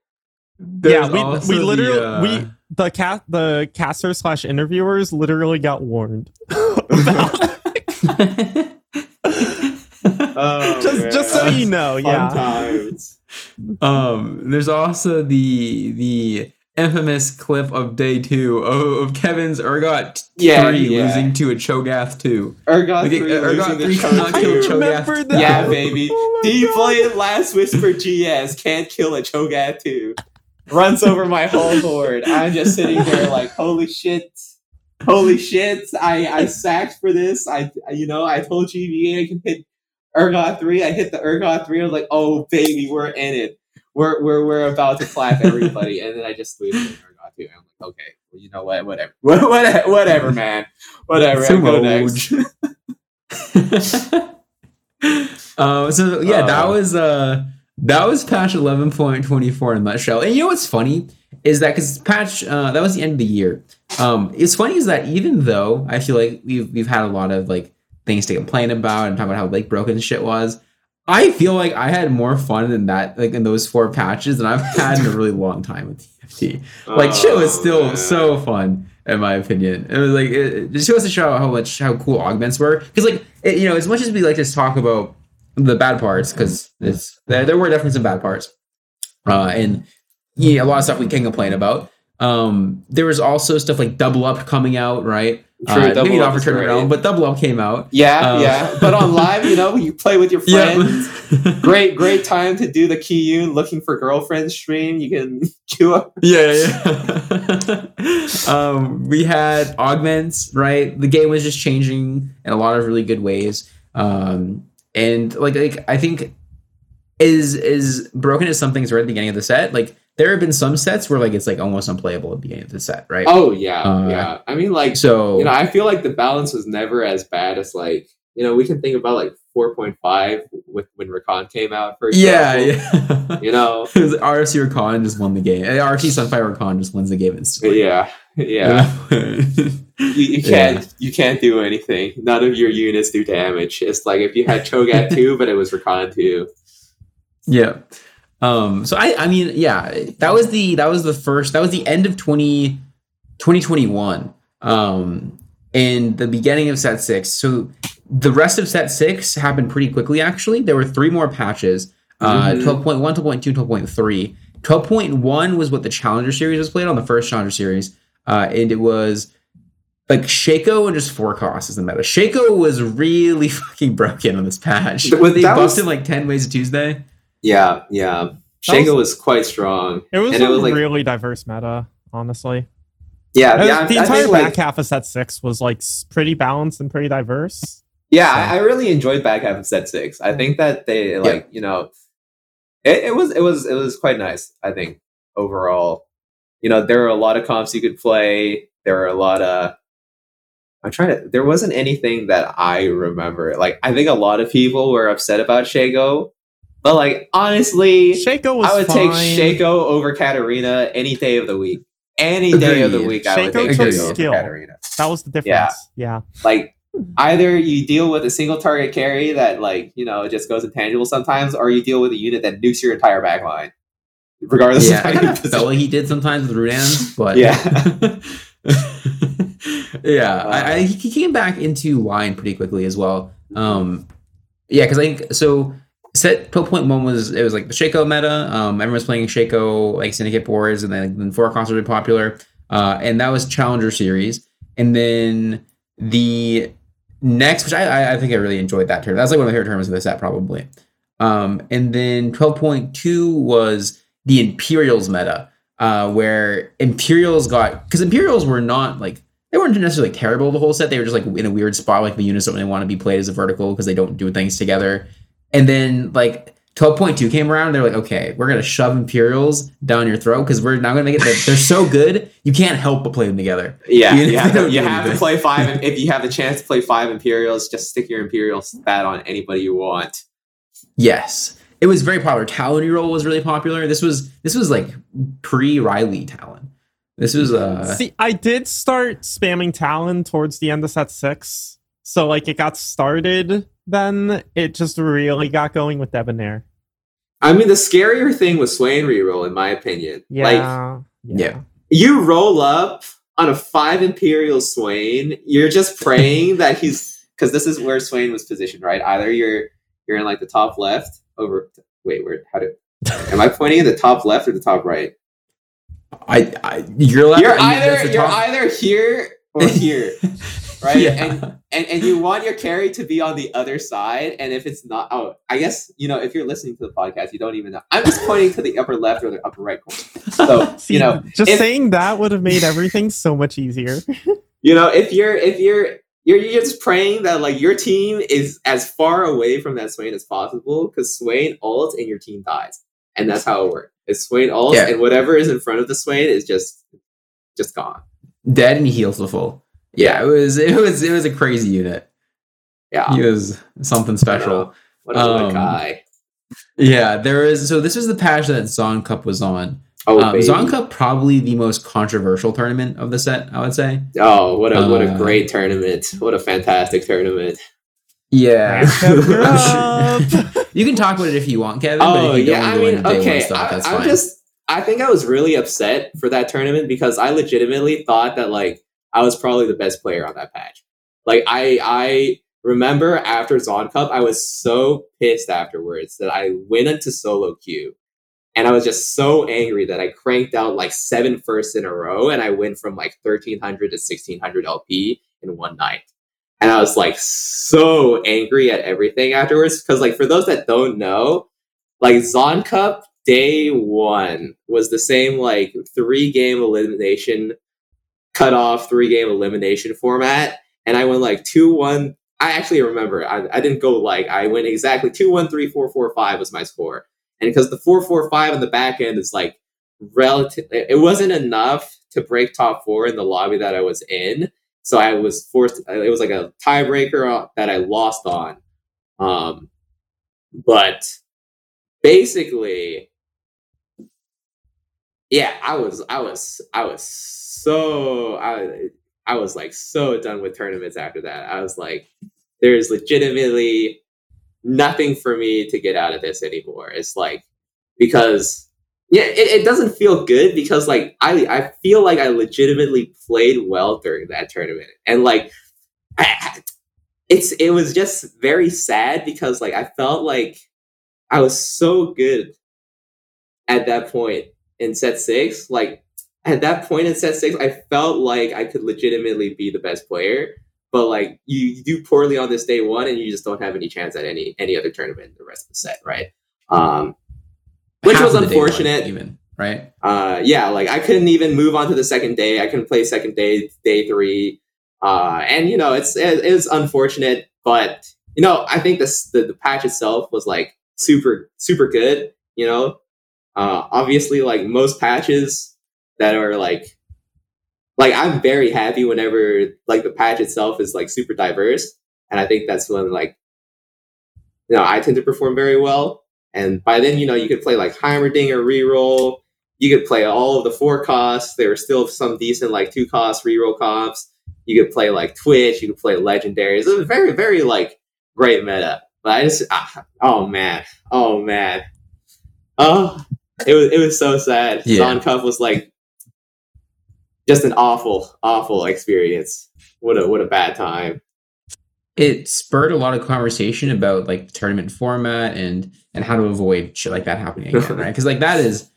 yeah, There's we also we the, literally uh, we the cat the caster slash interviewers literally got warned. Oh, just man. just so you know, Fun yeah. times. um, there's also the the infamous clip of day two of, of Kevin's Urgot Yeah, three yeah. losing to a Cho'Gath two. Urgot Like, three, Urgot losing the three cannot kill. Cho'Gath. Yeah, baby. Oh my Do you God. play it last whisper GS? Can't kill a Cho'Gath 2. Runs over my whole board. I'm just sitting there like, holy shit. Holy shit. I, I sacked for this. I you know, I told GVA I can hit Urgot 3. I hit the Urgot 3. I was like, oh baby, we're in it. We're we're we're about to clap everybody. and then I just lose Urgot 2. I'm like, okay, well, you know what, whatever. Whatever, whatever man. Whatever. I go next. uh, so yeah, that Uh. was uh that was patch eleven point twenty four in a nutshell. And you know what's funny is that because patch uh, that was the end of the year. Um, it's funny is that even though I feel like we've we've had a lot of like things to complain about and talk about how like broken shit was. I feel like I had more fun in that, like in those four patches, than I've had in a really long time with TFT. Like shit was Oh, still man. so fun in my opinion. It was like it, it just goes to show how much how cool augments were. Because like it, you know, as much as we like to talk about the bad parts, because it's there, there were definitely some bad parts, uh, and yeah, a lot of stuff we can complain about. Um, there was also stuff like Double Up coming out, right? True, uh, maybe not for great. But Double Up came out. Yeah, Um, yeah. But on live, you know, you play with your friends. Yeah. great, great time to do the Kiyoon looking for girlfriend stream. You can queue up. yeah, yeah. um, we had augments, right? The game was just changing in a lot of really good ways. Um, and like, like I think is is broken as some things right at the beginning of the set. Like there have been some sets where like it's like almost unplayable at the beginning of the set, right? Oh yeah, Uh, yeah. I mean, like so you know, I feel like the balance was never as bad as like you know we can think about like four point five with when Recon came out for yeah, example. yeah. You know, It was RC Recon just won the game. RC Sunfire Recon just wins the game instantly. yeah, yeah. you, can't Yeah. you can't do anything. None of your units do damage. It's like if you had Cho'Gath two, but it was Recon two. Yeah. Um, so I, I mean, yeah, that was the, that was the first, that was the end of 20, 2021. Um, and the beginning of set six. So the rest of set six happened pretty quickly, actually. There were three more patches, uh, Mhm. 12.1, 12.2, 12.3. 12.1 was what the Challenger series was played on, the first Challenger series. Uh, and it was like Shaco and just four costs is the meta. Shaco was really fucking broken on this patch. Th- they that buffed was- him like 10 ways to Tuesday. Yeah, yeah. Shaco Shago was, quite strong. It was and a it was like really diverse meta, honestly. yeah, was- yeah. the I entire think, back like, half of set six was like pretty balanced and pretty diverse. Yeah, So- I, I really enjoyed back half of set six. I think that they like you know, it, it was it was it was quite nice. I think overall, you know, there are a lot of comps you could play. There are a lot of. I'm trying to. There wasn't anything that I remember. Like I think a lot of people were upset about Shaco, but like honestly, Shaco was I would fine. take Shaco over Katarina any day of the week. Any day of the Agreed. week, I would Shaco take Shaco over skill. Katarina That was the difference. Yeah. Yeah. like either you deal with a single target carry that like you know just goes intangible sometimes or you deal with a unit that nukes your entire back line regardless yeah, of how I you kind of felt like he did sometimes with Runaan's, but Yeah. yeah, I, I, Uh. he came back into line pretty quickly as well. Um, yeah, because I think so. Set po- point one was it was like the Shaco meta. Um, everyone's playing Shaco like Syndicate boards, and then then forecast was really popular. Uh, and that was Challenger Series, and then the next, which I I, I think I really enjoyed that term. That's like one of my favorite terms of the set probably. Um, and then twelve point two was the Imperials meta, uh, where Imperials got because Imperials were not like they weren't necessarily terrible the whole set. They were just like in a weird spot. Like the units don't really want to be played as a vertical because they don't do things together. And then like twelve point two came around. They're like, okay, we're gonna shove Imperials down your throat because we're not gonna make it. They're so good, you can't help but play them together. Yeah, You you have, to, you have to play five. If you have the chance to play five Imperials, just stick your Imperial stat on anybody you want. Yes, it was very popular. Talon reroll was really popular. This was this was like pre Riley Talon. This was uh See, I did start spamming Talon towards the end of set six. So like it got started, then it just really got going with Debonair. I mean, the scarier thing was Swain reroll, in my opinion. Like, Yeah. Yeah. you roll up on a five Imperial Swain, you're just praying that he's because this is where Swain was positioned, right? Either you're you're in like the top left over. Wait, where? How do? Am I pointing at the top left or the top right? I, I you're left, You're either you're either here or here, right? Yeah. And and and you want your carry to be on the other side, and if it's not, oh, I guess you know if you're listening to the podcast, you don't even know. I'm just pointing to the upper left or the upper right corner. So you know, just if- saying that would have made everything so much easier. you know if you're if you're you're, you're just praying that like your team is as far away from that Swain as possible because Swain ults and your team dies, and that's how it works. It's Swain ults Yeah. and whatever is in front of the Swain is just just gone. dead and he heals the full. Yeah, it was it was it was a crazy unit. Yeah, He was something special. What a, what a Um, guy. Yeah, there is. So this was the patch that Zaun Cup was on. Oh, um, baby. Zaun Cup probably the most controversial tournament of the set. I would say. Oh, what a what a Uh, great tournament! What a fantastic tournament! Yeah, you can talk about it if you want, Kevin. but Oh if you don't yeah, I mean, into day one okay, stuff, I, I'm fine. just I think I was really upset for that tournament because I legitimately thought that like I was probably the best player on that patch. Like I I remember after Zaun Cup, I was so pissed afterwards that I went into solo queue. And I was just so angry that I cranked out like seven firsts in a row and I went from like 1300 to 1600 LP in one night. And I was like so angry at everything afterwards. Because, like, for those that don't know, like Zaun Cup day one was the same like three game elimination cutoff, three game elimination format. And I went like two one. I actually remember I, I didn't go like I went exactly two one three four four five was my score. And because the four four five on the back end is like relative, it wasn't enough to break top four in the lobby that I was in. So I was forced. It was like a tiebreaker that I lost on. Um, but basically, yeah, I was, I was, I was so, I, I was like so done with tournaments after that. I was like, there's legitimately nothing for me to get out of this anymore. It's like because yeah, it, it doesn't feel good because like I I feel like I legitimately played well during that tournament and like I, it's it was just very sad because like I felt like I was so good at that point in set six. Like at that point in set six, I felt like I could legitimately be the best player. But like you, you do poorly on this day one, and you just don't have any chance at any any other tournament the rest of the set, right? Um, which Half was day one, unfortunate. even right. uh yeah like i couldn't even move on to the second day i couldn't play second day day three uh and you know it's it, it's unfortunate but you know i think this the, the patch itself was like super super good you know uh obviously like most patches that are like like i'm very happy whenever like the patch itself is like super diverse and i think that's when like you know i tend to perform very well and by then, you know, you could play like Heimerdinger reroll. You could play all of the four costs. There were still some decent like two cost reroll comps. You could play like Twitch. You could play legendaries. It was very, very like great meta. But I just, ah, oh man, oh man, oh it was it was so sad. Yeah. Cup was like just an awful, awful experience. What a what a bad time. it spurred a lot of conversation about like tournament format and and how to avoid shit like that happening again, right? Because like that is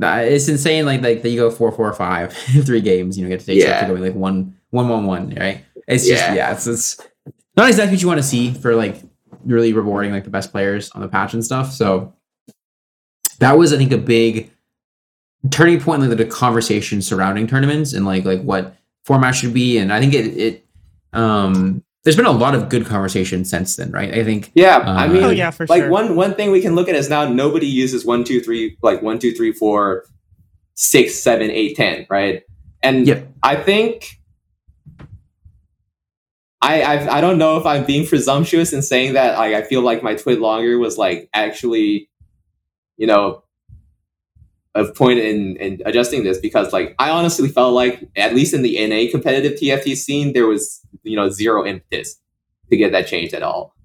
it's insane. Like like that you go four four five three games, you know, get to take Yeah. to going like one one one one, right? It's just Yeah. yeah, it's it's not exactly what you want to see for like really rewarding like the best players on the patch and stuff. So that was I think a big turning point in like, the conversation surrounding tournaments and like like what format should be. And I think it it um there's been a lot of good conversation since then, right? I think Yeah, Uh, I mean, Oh yeah, for like sure. one one thing we can look at is now nobody uses one two three like one two three four six seven eight ten right and Yep. i think I, I i don't know if i'm being presumptuous in saying that like i feel like my twit longer was like actually you know a point in in adjusting this because like i honestly felt like at least in the na competitive tft scene there was you know zero impetus to get that changed at all.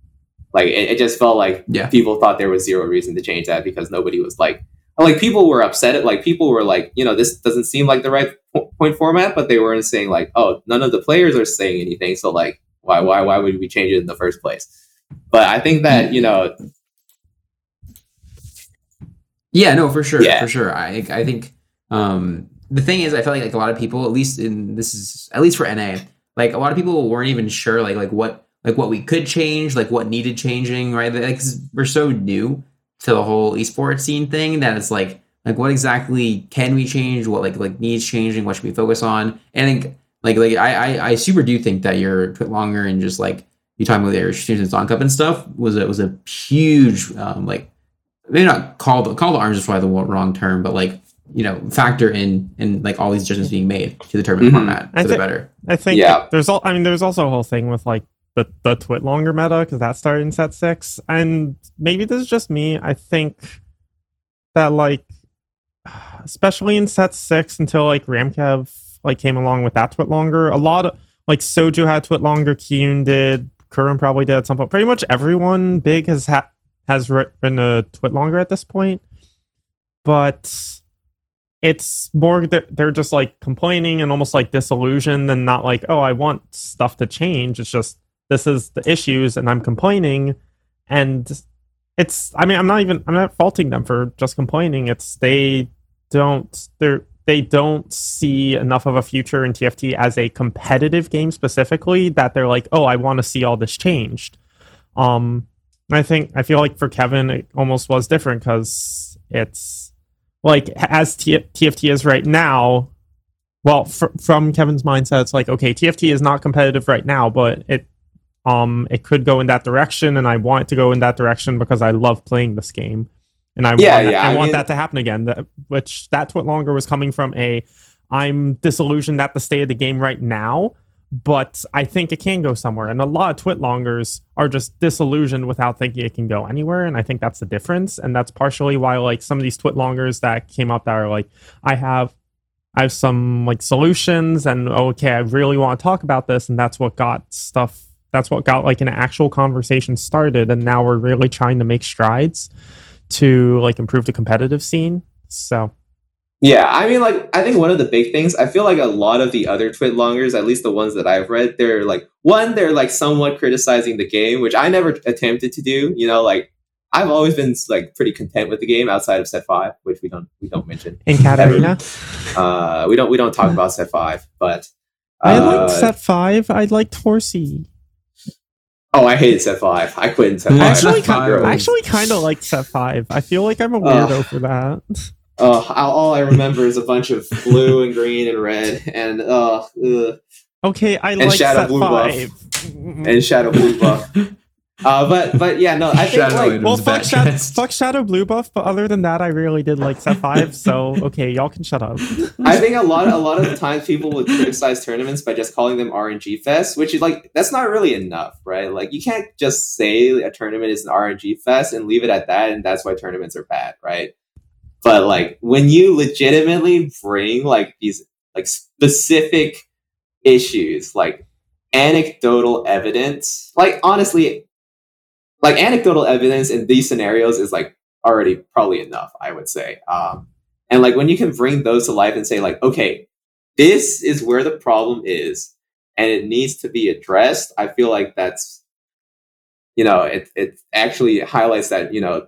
Like it, it just felt like Yeah. people thought there was zero reason to change that because nobody was like like people were upset at like people were like you know this doesn't seem like the right po- point format but they weren't saying like oh none of the players are saying anything so like why why why would we change it in the first place? But i think that mm. you know Yeah, no, for sure, Yeah. for sure. I I think um the thing is, I feel like like a lot of people, at least in this is at least for NA, like a lot of people weren't even sure like like what like what we could change, like what needed changing, right? Like we're so new to the whole esports scene thing that it's like like what exactly can we change? What like like needs changing? What should we focus on? And I think like like I I, I super do think that your Twit longer and just like you talking about your students on cup and stuff was a was a huge um like maybe not call the call the arms is probably the wrong term, but like you know factor in in like all these adjustments being made to the tournament Mhm. format I for the better. I think Yeah. there's all. I mean, there's also a whole thing with like the the twit longer meta because that started in set six, and maybe this is just me. I think that like, especially in set six until like Ramkev like came along with that twit longer, a lot of like Soju had twit longer, Kiyoon did, Kurin probably did at some point. Pretty much everyone big has had has written a twit longer at this point, but it's more they're just like complaining and almost like disillusioned and not like oh i want stuff to change. It's just this is the issues and i'm complaining. And it's i mean i'm not even i'm not faulting them for just complaining. It's they don't they're they don't see enough of a future in tft as a competitive game specifically that they're like oh i want to see all this changed. Um i think i feel like for kevin it almost was different because it's like as T- TFT is right now. Well, fr- from Kevin's mindset, it's like okay, TFT is not competitive right now, but it um it could go in that direction, and I want it to go in that direction because I love playing this game, and I Yeah, want that, yeah, I, I want that to happen again. That, which that's what longer was coming from a I'm disillusioned at the state of the game right now, but I think it can go somewhere. And a lot of twitlongers are just disillusioned without thinking it can go anywhere. And I think that's the difference. And that's partially why like some of these twitlongers that came up that are like, I have I have some like solutions and okay, I really want to talk about this, and that's what got stuff that's what got like an actual conversation started. And now we're really trying to make strides to like improve the competitive scene. So Yeah, I mean, like, I think one of the big things, I feel like a lot of the other twit longers, at least the ones that I've read, they're like, one, they're like somewhat criticizing the game, which I never attempted to do. You know, like, I've always been like pretty content with the game outside of set five, which we don't we don't mention. in Katarina. Uh, we don't we don't talk about set five, but I uh, liked set five. I liked Horsey. oh, I hated set five. I quit in set Yeah, five. Actually, Set five. I actually kind of liked set five. I feel like I'm a weirdo for that. Uh, all I remember is a bunch of blue and green and red, and uh, ugh. Okay, I And like Shadow set Blue buff. and shadow blue buff. Uh, but but yeah, no, I think Shadow like Items well, fuck, back Shadow, fuck Shadow Blue buff, but other than that, I really did like set five. So okay, y'all can shut up. I think a lot a lot of the times people would criticize tournaments by just calling them RNG fest, which is like that's not really enough, right? Like you can't just say a tournament is an RNG fest and leave it at that, and that's why tournaments are bad, right? But like when you legitimately bring like these like specific issues, like anecdotal evidence, like honestly, like anecdotal evidence in these scenarios is like already probably enough. I would say, um, and like when you can bring those to life and say like, okay, this is where the problem is, and it needs to be addressed. I feel like that's, you know, it it actually highlights that you know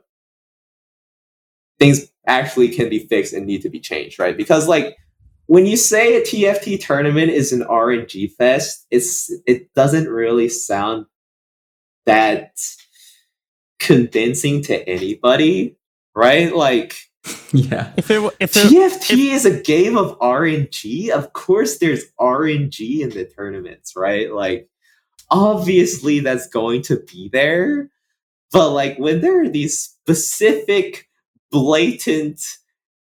things actually can be fixed and need to be changed, right? Because like when you say a TFT tournament is an RNG fest, it's it doesn't really sound that convincing to anybody, right? Like yeah. If it if it, TFT if, is a game of RNG, of course there's RNG in the tournaments, right? Like obviously that's going to be there. But like when there are these specific blatant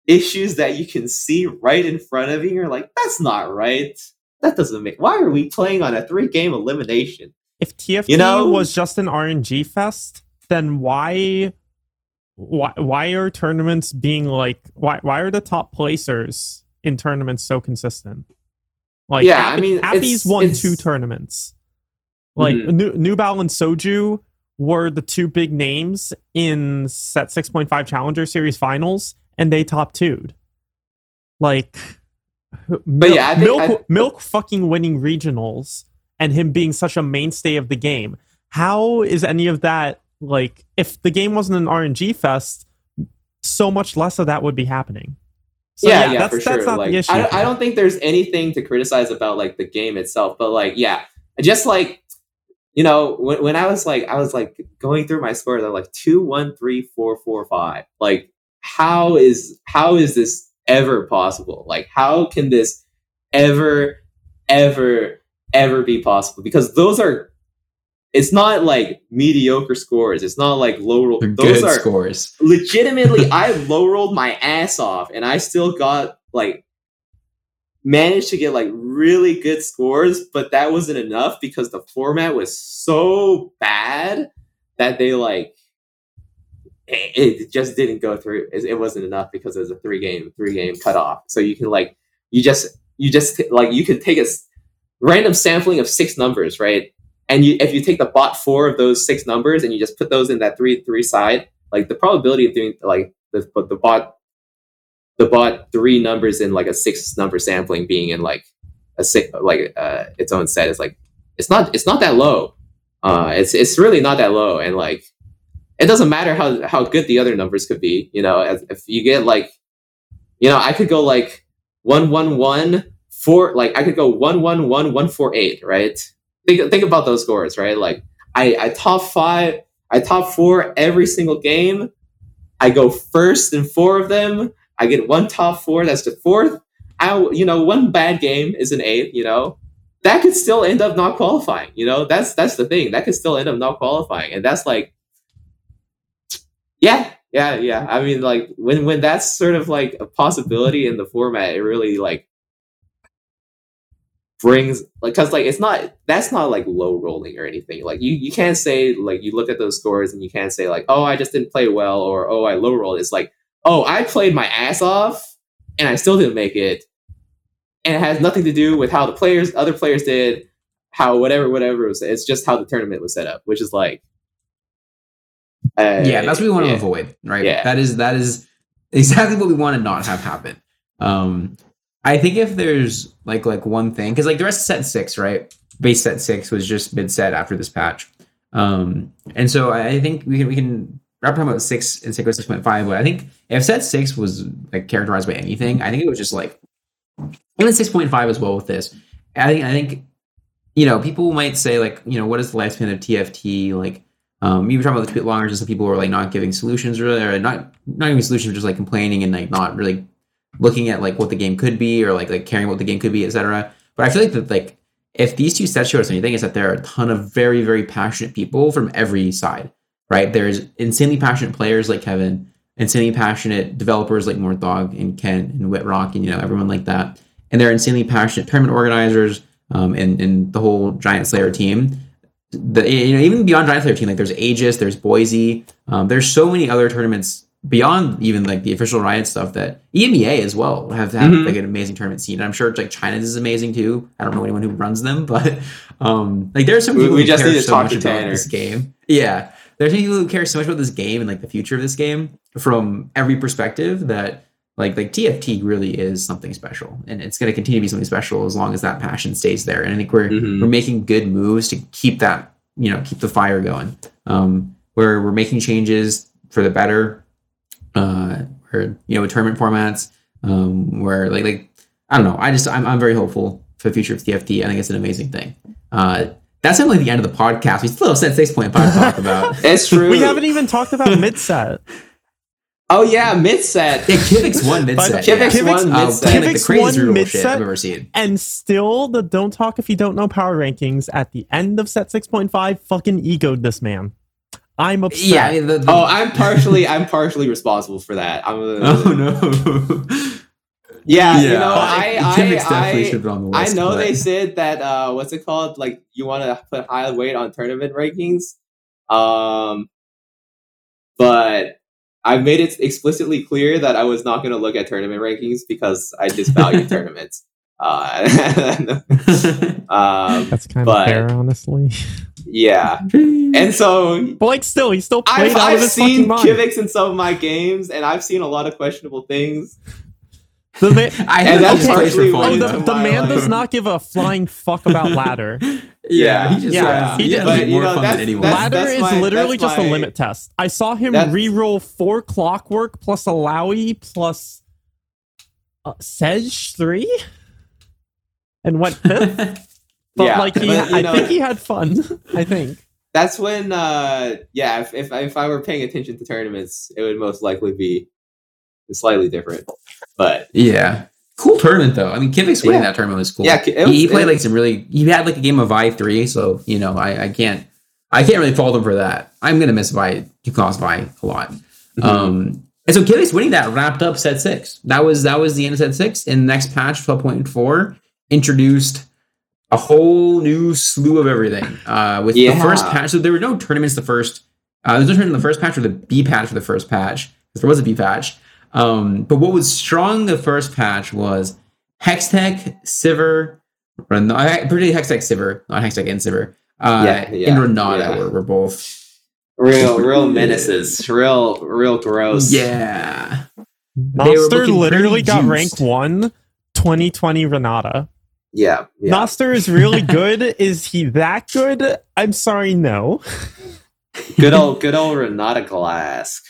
issues that you can see right in front of you. You're like, that's not right. That doesn't make. Why are we playing on a three game elimination? If TFT you know? was just an RNG fest, then why, why, why are tournaments being like? Why, why are the top placers in tournaments so consistent? Like, yeah, I mean, Appy's won two tournaments. Like mm-hmm. New, Nubal and Soju were the two big names in set 6.5 Challenger Series finals, and they top two'd. Like, but milk, yeah, milk, I, milk fucking winning regionals and him being such a mainstay of the game. How is any of that like? If the game wasn't an RNG fest, so much less of that would be happening. So, yeah, yeah, yeah that's, for that's sure. like, I, I don't think there's anything to criticize about like the game itself, but like, yeah, just like you know, when, when I was like, I was like going through my scores, I'm like two, one, three, four, four, five. Like, how is how is this ever possible? Like, how can this ever, ever, ever be possible? Because those are it's not like mediocre scores. It's not like low roll. Those are scores. Legitimately, I low rolled my ass off, and I still got like managed to get like really good scores, but that wasn't enough because the format was so bad that they like it, just didn't go through. It, it, wasn't enough because it was a three game three game cutoff. So you can like you just you just like you could take a random sampling of six numbers, right? And you if you take the bot four of those six numbers and you just put those in that three three side, like the probability of doing like the the bot the bot three numbers in like a six number sampling being in like a six like uh, its own set is like it's not it's not that low. Uh, it's it's really not that low, and like it doesn't matter how how good the other numbers could be. You know, if, if you get like, you know, I could go like one one one four, like I could go one one one one four eight, right? Think think about those scores, right? Like I I top five, I top four every single game. I go first in four of them. I get one top four, that's the fourth. I, you know, one bad game is an eighth, you know, that could still end up not qualifying. You know, that's that's the thing. That could still end up not qualifying, and that's like, yeah, yeah, yeah. I mean, like when when that's sort of like a possibility in the format, it really like brings like because like it's not that's not like low rolling or anything. Like you you can't say like you look at those scores and you can't say like oh I just didn't play well or oh I low rolled. It's like oh, I played my ass off and I still didn't make it. And it has nothing to do with how the players, other players did, how whatever, whatever it was. It's just how the tournament was set up, which is like, uh, yeah, that's what we want yeah. to avoid, right? Yeah, that is that is exactly what we want to not have happen. Um, I think if there's like like one thing, because like the rest of set six, right? Base set six was just mid set after this patch, um, and so I think we can we can we're talking about six and six point five, but I think if set six was like characterized by anything, I think it was just like even six point five as well with this. I think I think you know people might say like you know what is the lifespan of TFT like. Um, you were talking about the tweet longers and some people were like not giving solutions really, or not not giving solutions, just like complaining and like not really looking at like what the game could be or like like caring what the game could be, etc. But I feel like that like if these two sets show us anything, is that there are a ton of very very passionate people from every side right? There's insanely passionate players like Kevin, insanely passionate developers like Mortdog and Kent and Whitrock and you know everyone like that, and they're insanely passionate tournament organizers um, and and the whole Giant Slayer team. The you know even beyond Giant Slayer team, like there's Aegis, there's Boise, um, there's so many other tournaments beyond even like the official Riot stuff that EMEA as well have have mm-hmm. like an amazing tournament scene. I'm sure like China's is amazing too. I don't know anyone who runs them, but um like there's some people we, we just need to so talk to Tanner. this game. Yeah, there's people who care so much about this game and like the future of this game. from every perspective that like like TFT really is something special, and it's going to continue to be something special as long as that passion stays there. And I think we're Mhm. we're making good moves to keep that you know keep the fire going. Um, where we're making changes for the better. Uh, where you know with tournament formats, um, where like like I don't know. I just I'm I'm very hopeful for the future of TFT. I think it's an amazing thing. Uh, that's not like the end of the podcast. We still have set six point five to talk about. It's true. We haven't even talked about mid set. Oh yeah, mid set. Yeah, Kivix won mid set. Kivix yeah. won Uh, mid-set. playing like the Kivix craziest won rule mid-set. shit I've ever seen. And still, the don't talk if you don't know power rankings at the end of set 6.5 fucking egoed this man. I'm upset. Yeah. The, the- Oh, I'm partially I'm partially responsible for that. I'm a, oh no. Yeah, you know, I, I I, I, on the I know but- they said that uh what's it called? Like you want to put high weight on tournament rankings. Um but I made it explicitly clear that I was not going to look at tournament rankings because I just value tournaments. Uh, um, That's kind But- of fair, honestly. yeah, and so But like, still, he still played I've, out I've his seen fucking. Kivix in some of my games, and I've seen a lot of questionable things. The, man, I And think that's he just plays for partially fun. why- the, the man like- does not give a flying fuck about ladder. Yeah, he just Yeah, has, he he just- but, more know, fun than anyone. that's- Ladder is my- literally just my- a limit test. I saw him re-roll four clockwork plus a Lowy plus uh, Sedge three, and went fifth. But Yeah, like, he, but, I know- think he had fun. I think. That's when, uh, yeah, if, if if I were paying attention to tournaments, it would most likely be slightly different. But yeah. Cool tournament though. I mean, Kivix winning Yeah. that tournament was cool. Yeah, he, was- he played like some really. He had like a game of Vi three, so you know, I, I can't, I can't really fault him for that. I'm gonna miss Vi, Yukos Vi a lot. Mm-hmm. Um, and so Kivix winning that wrapped up set six. That was that was the end of set six. And the next patch, twelve point four, introduced a whole new slew of everything. Uh, with the first patch, so there were no tournaments. The first, uh, there was no tournament in the first patch or the B patch for the first patch. There was a B patch. Um, but what was strong the first patch was Hextech, Sivir, or no, particularly Hextech, Sivir, not Hextech and Sivir. Uh, Yeah, yeah, and Renata yeah. were, were both. real, real menaces, real, real gross. Yeah. They were Noster literally got juiced. rank one. 2020 Renata. yeah, yeah. Noster is really good. is he that good? I'm sorry, no. good old, good old Renata Glasc.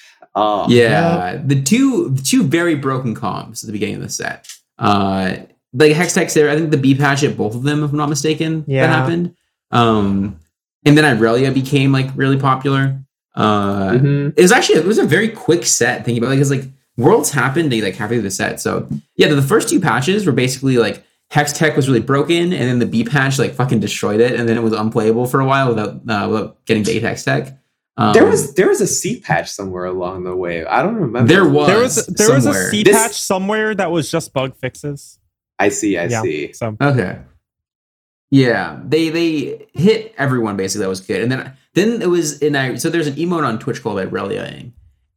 Oh, Yeah, the two the two very broken comps at the beginning of the set. Uh, like Hextech there, I think the B patch at both of them, if I'm not mistaken, Yeah. that happened. Um, and then Irelia became like really popular. Uh, Mhm. it was actually it was a very quick set. Thinking about it, like it's like worlds happened they like halfway through the set. So yeah, the, the first two patches were basically like Hextech was really broken, and then the B patch like fucking destroyed it, and then it was unplayable for a while without uh, without getting to Hextech. Um, there was there was a C patch somewhere along the way. I don't remember. There was. there was there was a somewhere. C This- patch somewhere that was just bug fixes. I see. I Yeah. see. So Okay. Yeah, they they hit everyone basically. That was good, and then then it was in I so there's an emote on Twitch called Ireliaing,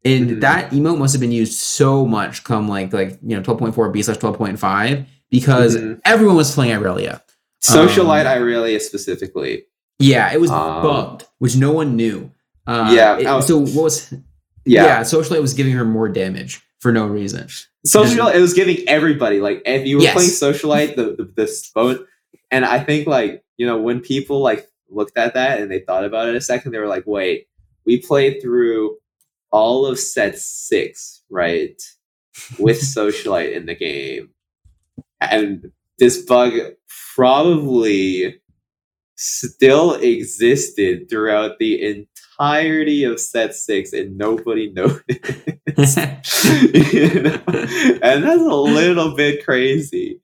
and Mhm. that emote must have been used so much come like like you know 12.4 b slash 12.5 because Mhm. everyone was playing Irelia. Socialite Um, Irelia specifically. Yeah, it was Um, bugged, which no one knew. Uh, Yeah, it- was- so what was Yeah. yeah, Socialite was giving her more damage for no reason. Social it was giving everybody like if you were Yes. playing socialite the, the this vote and I think like you know when people like looked at that and they thought about it a second they were like wait we played through all of set six right with socialite in the game and this bug probably still existed throughout the entirety of set six and nobody noticed you know? and that's a little bit crazy.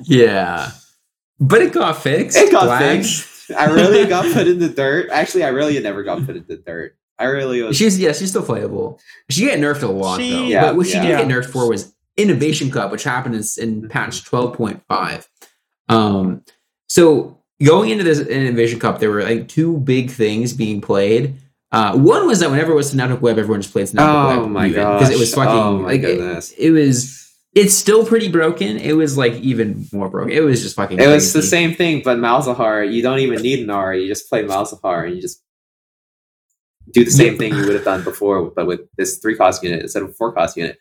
yeah, but it got fixed. It got Glad. fixed. I really got put in the dirt. Actually, I really never got put in the dirt. I really was. She's yeah, she's still playable. She got nerfed a lot She- though. Yeah, but what she yeah. did get nerfed for was Innovation Cup, which happened in, in patch twelve point five. Um, so going into this Innovation Cup, there were like two big things being played. Uh, one was that whenever it was Synaptic Web, everyone just played Synaptic Oh Web. my because it was fucking Oh my like it- goodness. It, was. It's still pretty broken. It was like even more broken. It was just fucking. it was the same thing, but Malzahar, you don't even need an R. You just play Malzahar and you just do the same thing you would have done before, but with this three cost unit instead of four cost unit.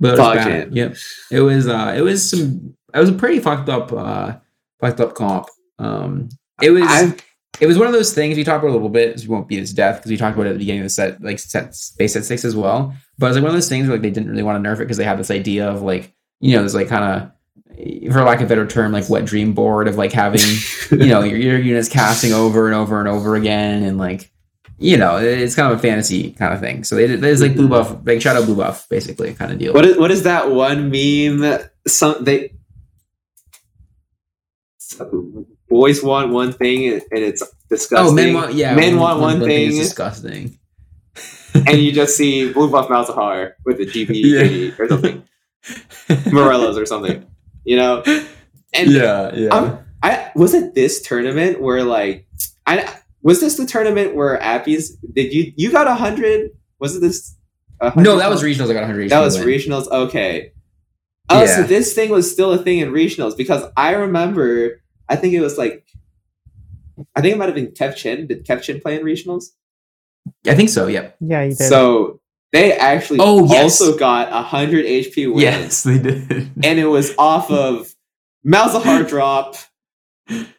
But it was. Yep. It was uh it was some it was a pretty fucked up uh fucked up comp. Um it was I've- it was one of those things we talked about a little bit, so we won't beat it to death because we talked about it at the beginning of the set, like set base set six as well. But it was like one of those things where like they didn't really want to nerf it because they had this idea of like, you know, there's like kind of for lack of a better term, like wet dream board of like having you know your, your units casting over and over and over again and like you know it's kind of a fantasy kind of thing so they did there's like blue buff like shadow blue buff basically kind of deal What is what is that one meme? that Some they boys want one thing and it's disgusting. oh men want yeah men want one, is thing, disgusting and you just see blue buff Malzahar with a GP Yeah. or something, Morellos or something. You know, and yeah yeah I'm- I was it this tournament where like I was this the tournament where Appy's did you you got a hundred? Was it this? hundred no that was regionals i got 100 That was win. regionals. Okay. Oh, so this thing was still a thing in regionals because I remember. I think it was like. I think it might have been Kev Chin. Did Kev Chin play in regionals? i think so yep Yeah, you did. So they actually Oh, yes. also got a hundred HP wins, yes they did and it was off of Malzahar drop,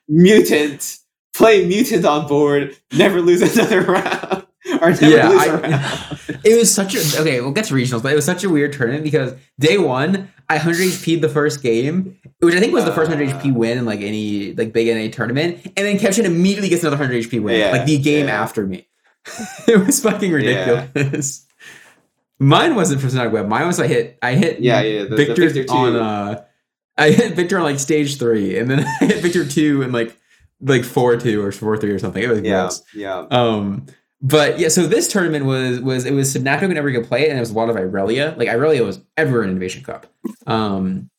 mutant, play mutant on board, never lose another round, or never Yeah, lose I- a round. It was such a okay. We'll get to regionals, but it was such a weird tournament because day one, I hundred HP'd the first game, which I think was the first hundred Uh. HP win in like any like big NA tournament, and then Kevchin immediately gets another hundred HP win, Yeah, like the game yeah. after me. it was fucking Yeah. ridiculous. Mine wasn't for Snug Web. Mine was I hit I hit Yeah, yeah, the- the Viktor, Viktor on uh I hit Viktor on like stage three, and then I hit Viktor two and like like four two or four three or something. It was Yeah, gross. yeah. Um, but yeah, so this tournament was was it was Subnatural could never get play it, and it was a lot of Irelia. Like Irelia was everywhere in Innovation Cup. Um,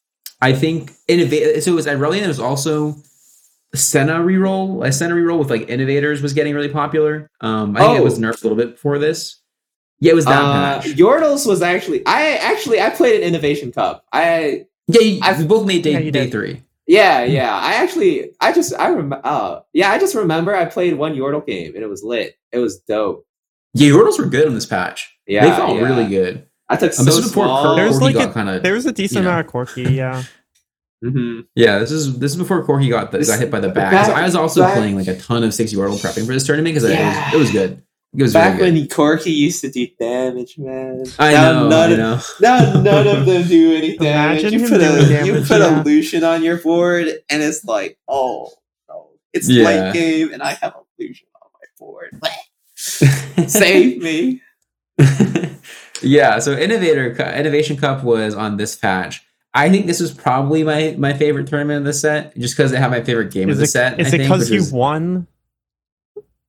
I think innovate. So it was Irelia, and it was also Senna reroll. A Senna reroll with like Innovators was getting really popular. Um, I think it Oh. was nerfed a little bit before this. Yeah, it was that Uh, patch. Yordles was actually I actually I played an Innovation Cup. I Yeah, you, I've- we both made day Yeah, day did. three. Yeah yeah I actually I just I remember uh, yeah I just remember I played one Yordle game and it was lit. It was dope. Yeah, Yordles were good on this patch. Yeah, they felt yeah. really good. I took Um, so this is before small. There's like got a- kind of. there was a decent you know. amount of Corki, yeah. hmm Yeah, this is this is before Corki got the, This- got hit by the back. back- I was also back- playing like a ton of six Yordle prepping for this tournament because Yeah. it, was, it was good. It was Back very good. when Corki used to do damage, man. I now know, none I of, now none of them do any damage. You put a doing you put yeah. a Lucian on your board, and it's like, oh no, it's Yeah. late game, and I have a Lucian on my board. Save me. yeah, so Innovator Innovation Cup was on this patch. I think this was probably my my favorite tournament of the set, just because it had my favorite game Is of the it, set. is I it think, because you was- won?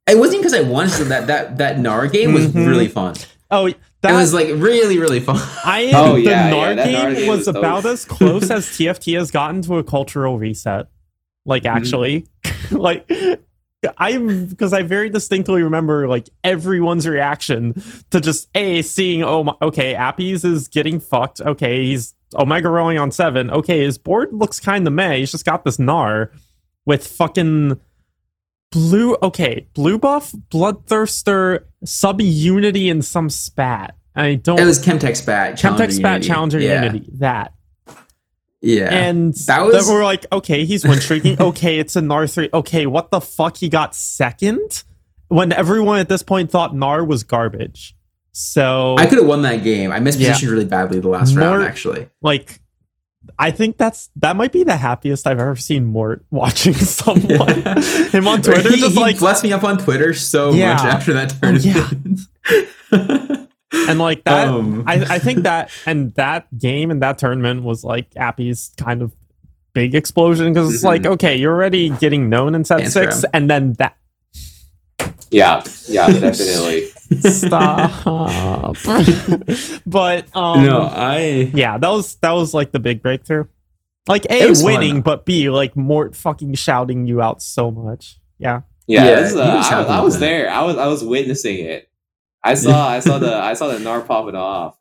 It wasn't because I wanted So that that that Gnar game was Mhm. really fun. Oh, it that was like really really fun. I Oh, the yeah, Gnar yeah, game Gnar game was was dope. about as close as TFT has gotten to a cultural reset. Like Mm-hmm. actually, like I'm because I very distinctly remember like everyone's reaction to just a seeing oh my okay Appies is getting fucked. Okay, he's Omega rolling on seven. Okay, his board looks kind of meh. He's just got this Gnar with fucking blue. Okay, blue buff, bloodthirster, sub unity, and some spat. I don't. It was Chemtech Spat. Chemtech Spat. Challenger yeah. Unity. That. Yeah. And That that was- we're like, okay, he's win streaking. okay, it's a Gnar 3. Okay, what the fuck? He got second? When everyone at this point thought Gnar was garbage. So, I could have won that game. I mispositioned Yeah. really badly the last round, actually. like, I think that's that might be the happiest I've ever seen Mort watching someone. Him on Twitter, he, just he like, blessed me up on Twitter so Yeah. much after that Oh, yeah. tournament. and like that. Um, I, I think that and that game and that tournament was like Appy's kind of big explosion because it's Mhm. like okay, you're already getting known in set Instagram. six, and then that Yeah, yeah, definitely. Stop. but um, no, I yeah, that was that was like the big breakthrough. Like a winning, fun. but b like Mort fucking shouting you out so much. Yeah, Yeah, Yeah, this is, he uh, I, I was there. I was I was witnessing it. I saw I saw the I saw the Gnar popping off.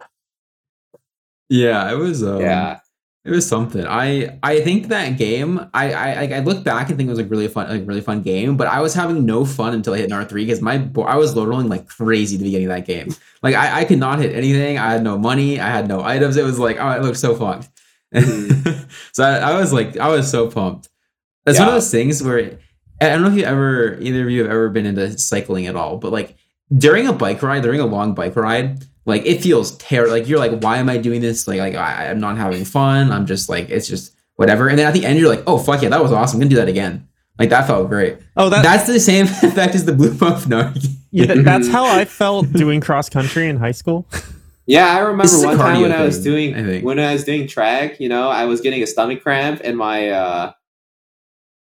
yeah, it was um, yeah, It was something. I I think that game. I I I look back and think it was like really fun, like really fun game. But I was having no fun until I hit R three because my I was load rolling like crazy at the beginning of that game. Like I, I could not hit anything. I had no money. I had no items. It was like oh, it looked so fun. Mm-hmm. so I, I, was like, I was so pumped. It's yeah. one of those things where I don't know if you ever either of you have ever been into cycling at all, but like during a bike ride, during a long bike ride, like it feels terrible. Like you're like, why am I doing this? Like, like I, am not having fun. I'm just like, it's just whatever. And then at the end, you're like, oh fuck yeah, that was awesome. I'm gonna do that again. Like that felt great. Oh, that, that's the same effect as the blue buff no. yeah, that's how I felt doing cross country in high school. Yeah, I remember one time when thing, I was doing I when I was doing track. You know, I was getting a stomach cramp, and my uh,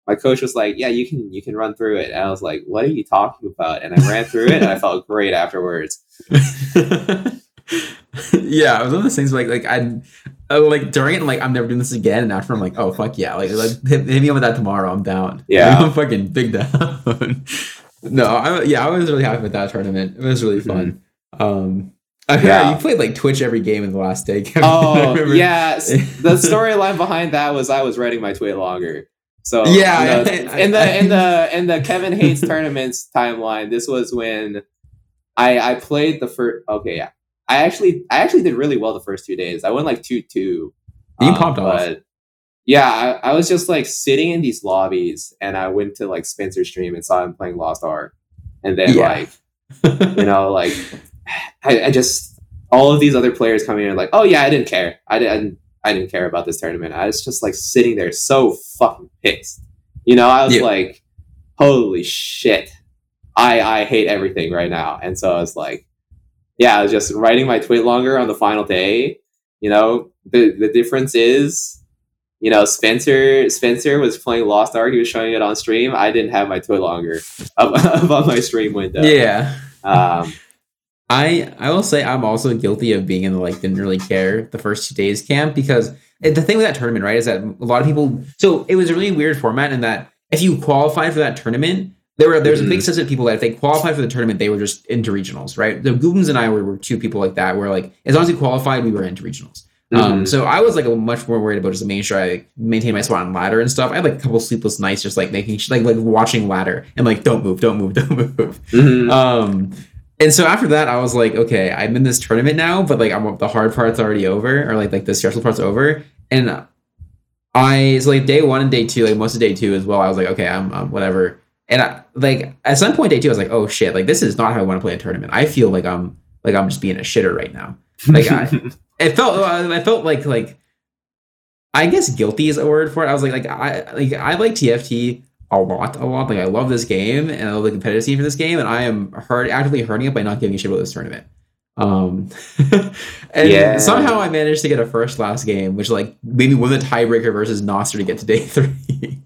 my coach was like, "Yeah, you can you can run through it." And I was like, "What are you talking about?" And I ran through it, and I felt great afterwards. yeah, it was one of those things like like I like during it, like I'm never doing this again, and after I'm like, "Oh fuck yeah!" Like like hit, hit me up with that tomorrow. I'm down. Yeah, I'm fucking big down. no, I yeah, I was really happy with that tournament. It was really fun. Mm-hmm. Um, uh, yeah. you played like Twitch every game in the last day. Oh yeah, the storyline behind that was I was writing my tweet longer. So yeah, you know, in the in the in the Kevin Hates tournaments timeline, this was when I I played the first. Okay, yeah, I actually I actually did really well the first two days. I went like two two. You um, popped off. Yeah, I, I, was just like sitting in these lobbies, and I went to like Spencer's stream and saw him playing Lost Ark, and then yeah. like you know like I, I, just all of these other players coming in like, oh yeah, I didn't care. I didn't. I didn't care about this tournament. I was just like sitting there so fucking pissed. You know, I was yeah. like, holy shit. I I hate everything right now. And so I was like, yeah, I was just writing my tweet longer on the final day. You know, the the difference is, you know, Spencer Spencer was playing Lost Ark. He was showing it on stream. I didn't have my tweet longer on my stream window. Yeah. Um, I I will say I'm also guilty of being in the like didn't really care the first two days camp because the thing with that tournament right is that a lot of people so it was a really weird format in that if you qualified for that tournament there were there's mm-hmm. a big mm-hmm. sense of people that if they qualified for the tournament they were just into regionals right the Goobens and I were, were two people like that where like as long as we qualified we were into regionals um, mm-hmm. um so I was like much more worried about just making sure I maintain my spot on ladder and stuff I had like a couple sleepless nights just like making like like watching ladder and like don't move don't move don't move mm-hmm. um and so after that, I was like, okay, I'm in this tournament now, but like I'm the hard part's already over, or like like the stressful part's over. And I so like day one and day two, like most of day two as well. I was like, okay, I'm, I'm whatever. And I, like at some point day two, I was like, oh shit, like this is not how I want to play a tournament. I feel like I'm like I'm just being a shitter right now. Like I, it felt I felt like like I guess guilty is a word for it. I was like like I like I like TFT a lot, a lot. Like I love this game and I love the competitive scene for this game, and I am hurt actively hurting it by not giving a shit about this tournament. Um, and yeah. somehow I managed to get a first last game, which like maybe win the tiebreaker versus Noster to get to day three.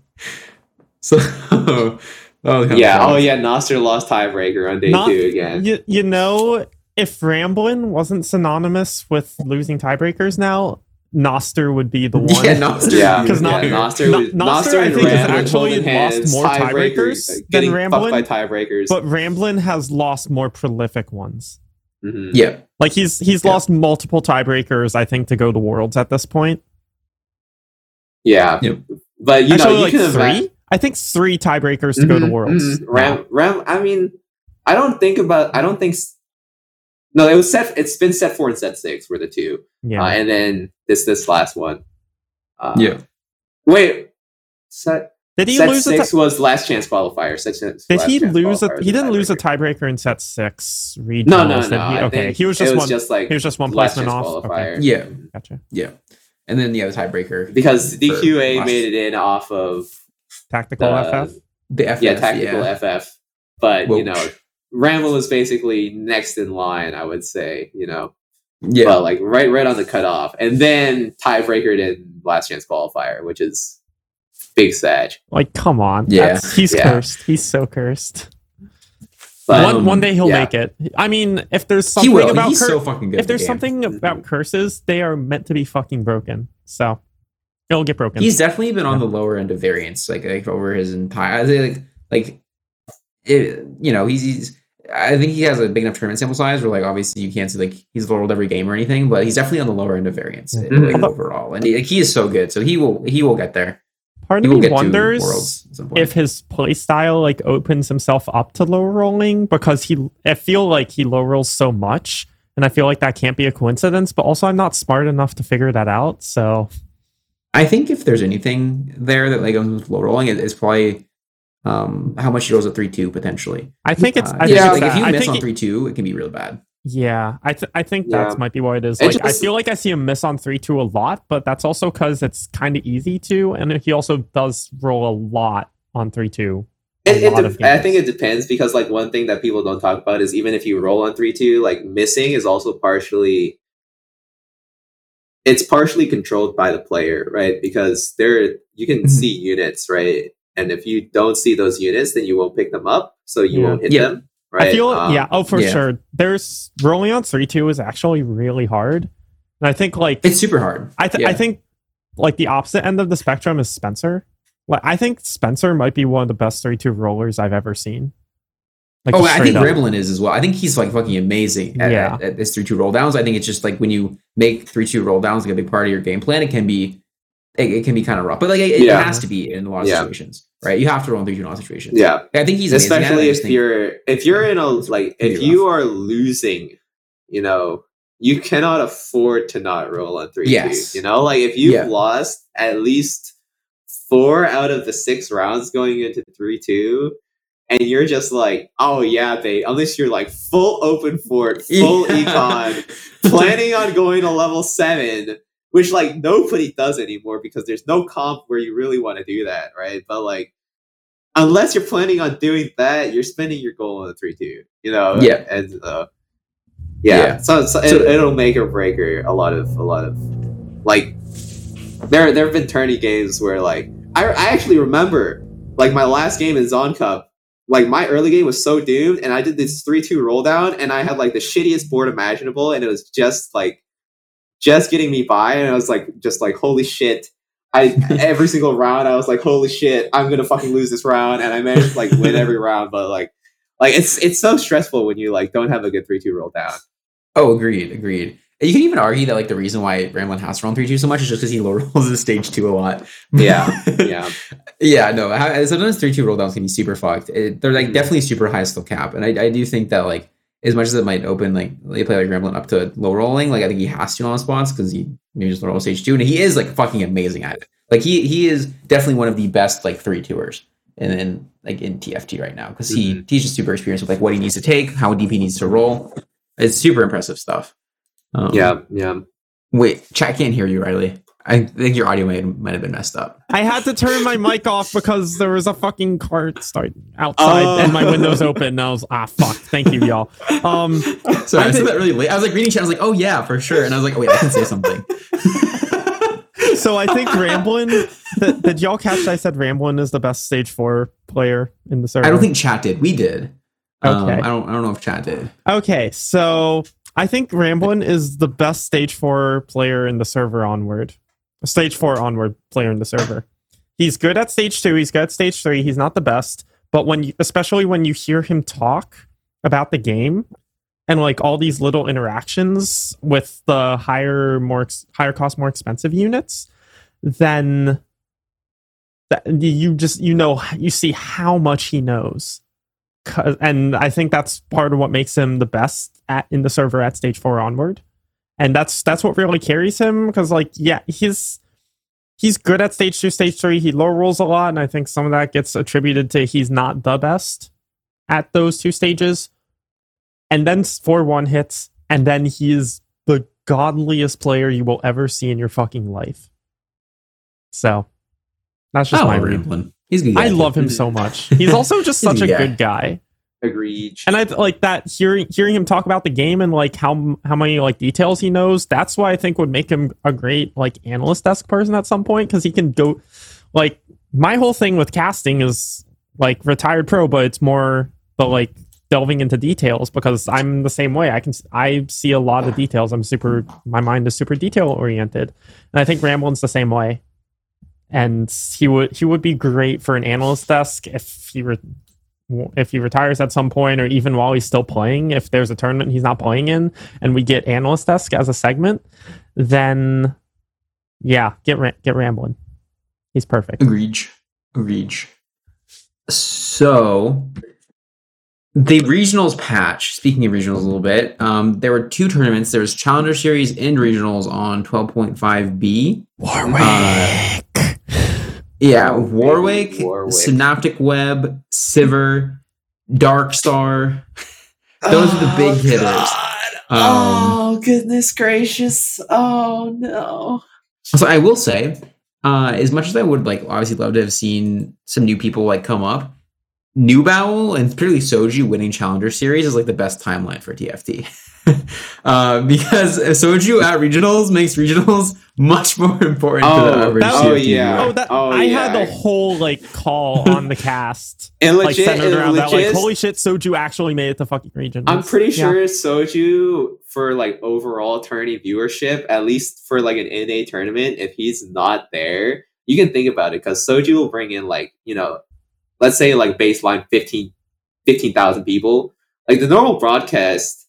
so, oh yeah, oh yeah, Noster lost tiebreaker on day Not, two again. You, you know, if Ramblin wasn't synonymous with losing tiebreakers now, Noster would be the one. Yeah, Noster. yeah, because yeah, Noster, Noster, Noster, I think, has actually lost more tiebreakers tie than Ramblin. by tiebreakers, but Ramblin has lost more prolific ones. Mm-hmm. Yeah, like he's he's yeah. lost multiple tiebreakers. I think to go to Worlds at this point. Yeah, yep. but you actually, know, you like three. Had... I think three tiebreakers to mm-hmm, go to mm-hmm, Worlds. Mm-hmm. Ram, Ram. I mean, I don't think about. I don't think no, it was set. It's been set four and set six were the two. Yeah, uh, and then this this last one. Uh, yeah. Wait. Set. Did he set lose? Six was last chance qualifier. Set, did he lose? A, he didn't lose a tiebreaker in set six. Regionals, no, no, no. He? Okay, he was just was one. Just like he was just one placement off. Qualifier. Okay. Yeah, gotcha. Yeah, and then yeah, the tiebreaker because DQA made it in off of tactical the, FF. The FF, yeah, tactical yeah. FF. But you know, Ramble is basically next in line, I would say, you know. Yeah. But like right right on the cutoff. And then tiebreaker in last chance qualifier, which is big sag. Like, come on. Yeah. he's yeah. cursed. He's so cursed. But, one, um, one day he'll yeah. make it. I mean, if there's something about cur- so fucking good if there's something about curses, they are meant to be fucking broken. So it'll get broken. He's definitely been on the lower end of variance, like, like over his entire like like it, you know, he's, he's I think he has a big enough tournament sample size where like obviously you can't say like he's low rolled every game or anything, but he's definitely on the lower end of variance Yeah. like, mm-hmm. overall, and he, like, he is so good. So he will he will get there. Part of me wonders worlds at some point. if his playstyle like opens himself up to low rolling because he I feel like he low rolls so much and I feel like that can't be a coincidence, but also I'm not smart enough to figure that out. So I think if there's anything there that like goes with low rolling, it, it's probably um how much he rolls at three two potentially. I think it's Uh, I yeah, think like if you. I miss on three two, it can be real bad. Yeah, I th- I think Yeah. that might be what it is. It Like I feel like I see him miss on three two a lot, but that's also because it's kind of easy to, and he also does roll a lot on three two. It, it de- I think it depends because like one thing that people don't talk about is even if you roll on three two, like missing is also partially it's partially controlled by the player, right? Because there you can Mhm. see units, right? And if you don't see those units, then you won't pick them up, so you Yeah. won't hit Yeah. them, right? I feel Um, yeah, oh for yeah. sure. There's rolling on three two is actually really hard, and I think like It's super hard. I th- yeah. I think like the opposite end of the spectrum is Spencer. Like I think Spencer might be one of the best three two rollers I've ever seen. Like oh, I think up. Gremlin is as well. I think he's like fucking amazing at, Yeah. at, at this three two roll downs. I think it's just like when you make three two roll downs like a big part of your game plan, it can be it, it can be kind of rough. But like it, it has to be in a lot of Yeah. situations, right? You have to roll in three two in a lot of situations. yeah, I think he's amazing at it. I especially if you're if you're in a like if you are losing you know you cannot afford to not roll on three Yes. two you know like if you've Yeah. lost at least four out of the six rounds going into three two and you're just like oh yeah babe unless you're like full open fort full econ planning on going to level seven which like nobody does anymore because there's no comp where you really want to do that right but like unless you're planning on doing that, you're spending your goal on a three two. You know. Yeah. And uh, yeah. Yeah. So, so, So- it, it'll make or break or a lot of a lot of like there there have been tourney games where like I I actually remember like my last game in Zaun Cup. Like my early game was so doomed, and I did this three two roll down, and I had like the shittiest board imaginable, and it was just like just getting me by, and I was like just like holy shit. I every single round I was like, holy shit, I'm gonna fucking lose this round, and I managed to like win every round, but like like it's it's so stressful when you like don't have a good three two roll down. Oh, agreed, agreed. You can even argue that like the reason why Ramblin has to roll three two so much is just because he low rolls in stage two a lot. Yeah, yeah, yeah. No, sometimes three two roll downs can be super fucked. It, they're like Mhm. definitely super high skill cap, and I, I do think that like as much as it might open like they play like Ramblin up to low rolling, like I think he has to on spots because he maybe just roll stage two, and he is like fucking amazing at it. Like he he is definitely one of the best like three tours. And then like in TFT right now because he he's just super experienced with like what he needs to take, how deep he needs to roll. It's super impressive stuff. Um, yeah, yeah. Wait, chat can't hear you, Riley. I think your audio might might have been messed up. I had to turn my mic off because there was a fucking cart start outside Oh. and my window's open. And I was ah fuck. Thank you, y'all. Um, I, said that really late. I was like reading chat. I was like, oh yeah, for sure. And I was like, oh wait, I can say something. so I think Ramblin. Did, did y'all catch? I said Ramblin is the best stage four player in the server. I don't think chat did. We did. Um, Okay. I don't. I don't know if chat did. Okay, so I think Ramblin is the best stage four player in the server onward. Stage four onward player in the server. He's good at stage two. He's good at stage three. He's not the best, but when you, especially when you hear him talk about the game and like all these little interactions with the higher, more ex- higher cost, more expensive units, then that you just you know you see how much he knows and I think that's part of what makes him the best at in the server at stage four onward, and that's that's what really carries him because like yeah he's he's good at stage two, stage three. He low rolls a lot, and I think some of that gets attributed to he's not the best at those two stages, and then four one hits, and then he is the godliest player you will ever see in your fucking life. So that's just I my read. He's. I love him so much. He's also just such a good guy. Agreed. And I like that hearing hearing him talk about the game and like how how many like details he knows. That's why I think would make him a great like analyst desk person at some point because he can go like my whole thing with casting is like retired pro, but it's more the like delving into details because I'm the same way. I can I see a lot of details. I'm super my mind is super detail oriented, and I think Ramblin's the same way. And he would he would be great for an analyst desk if he were if he retires at some point, or even while he's still playing, if there's a tournament he's not playing in, and we get analyst desk as a segment, then yeah, get ra- get rambling. He's perfect. Agreed. Agreed. So the regionals patch. Speaking of regionals a little bit, um, there were two tournaments. There was Challenger Series and regionals on 12.5b. Warwick. Yeah, Oh, Warwick, Warwick. Synaptic Web, Sivir, Darkstar. Those are the big hitters. Um, oh goodness gracious! Oh no! So I will say, uh, as much as I would like, obviously love to have seen some new people like come up. New Bowel and particularly Soju winning Challenger Series is like the best timeline for TFT. uh, because Soju at regionals makes regionals much more important to the Oh, that- oh, yeah. Oh, that Oh, I had the whole like call on the cast, And like legit, centered and around that. Like, holy shit, Soju actually made it to fucking regionals. I'm pretty Yeah. sure Soju for like overall tourney viewership, at least for like an NA tournament, if he's not there, you can think about it because Soju will bring in like you know, let's say like baseline 15 15,000 people. Like the normal broadcast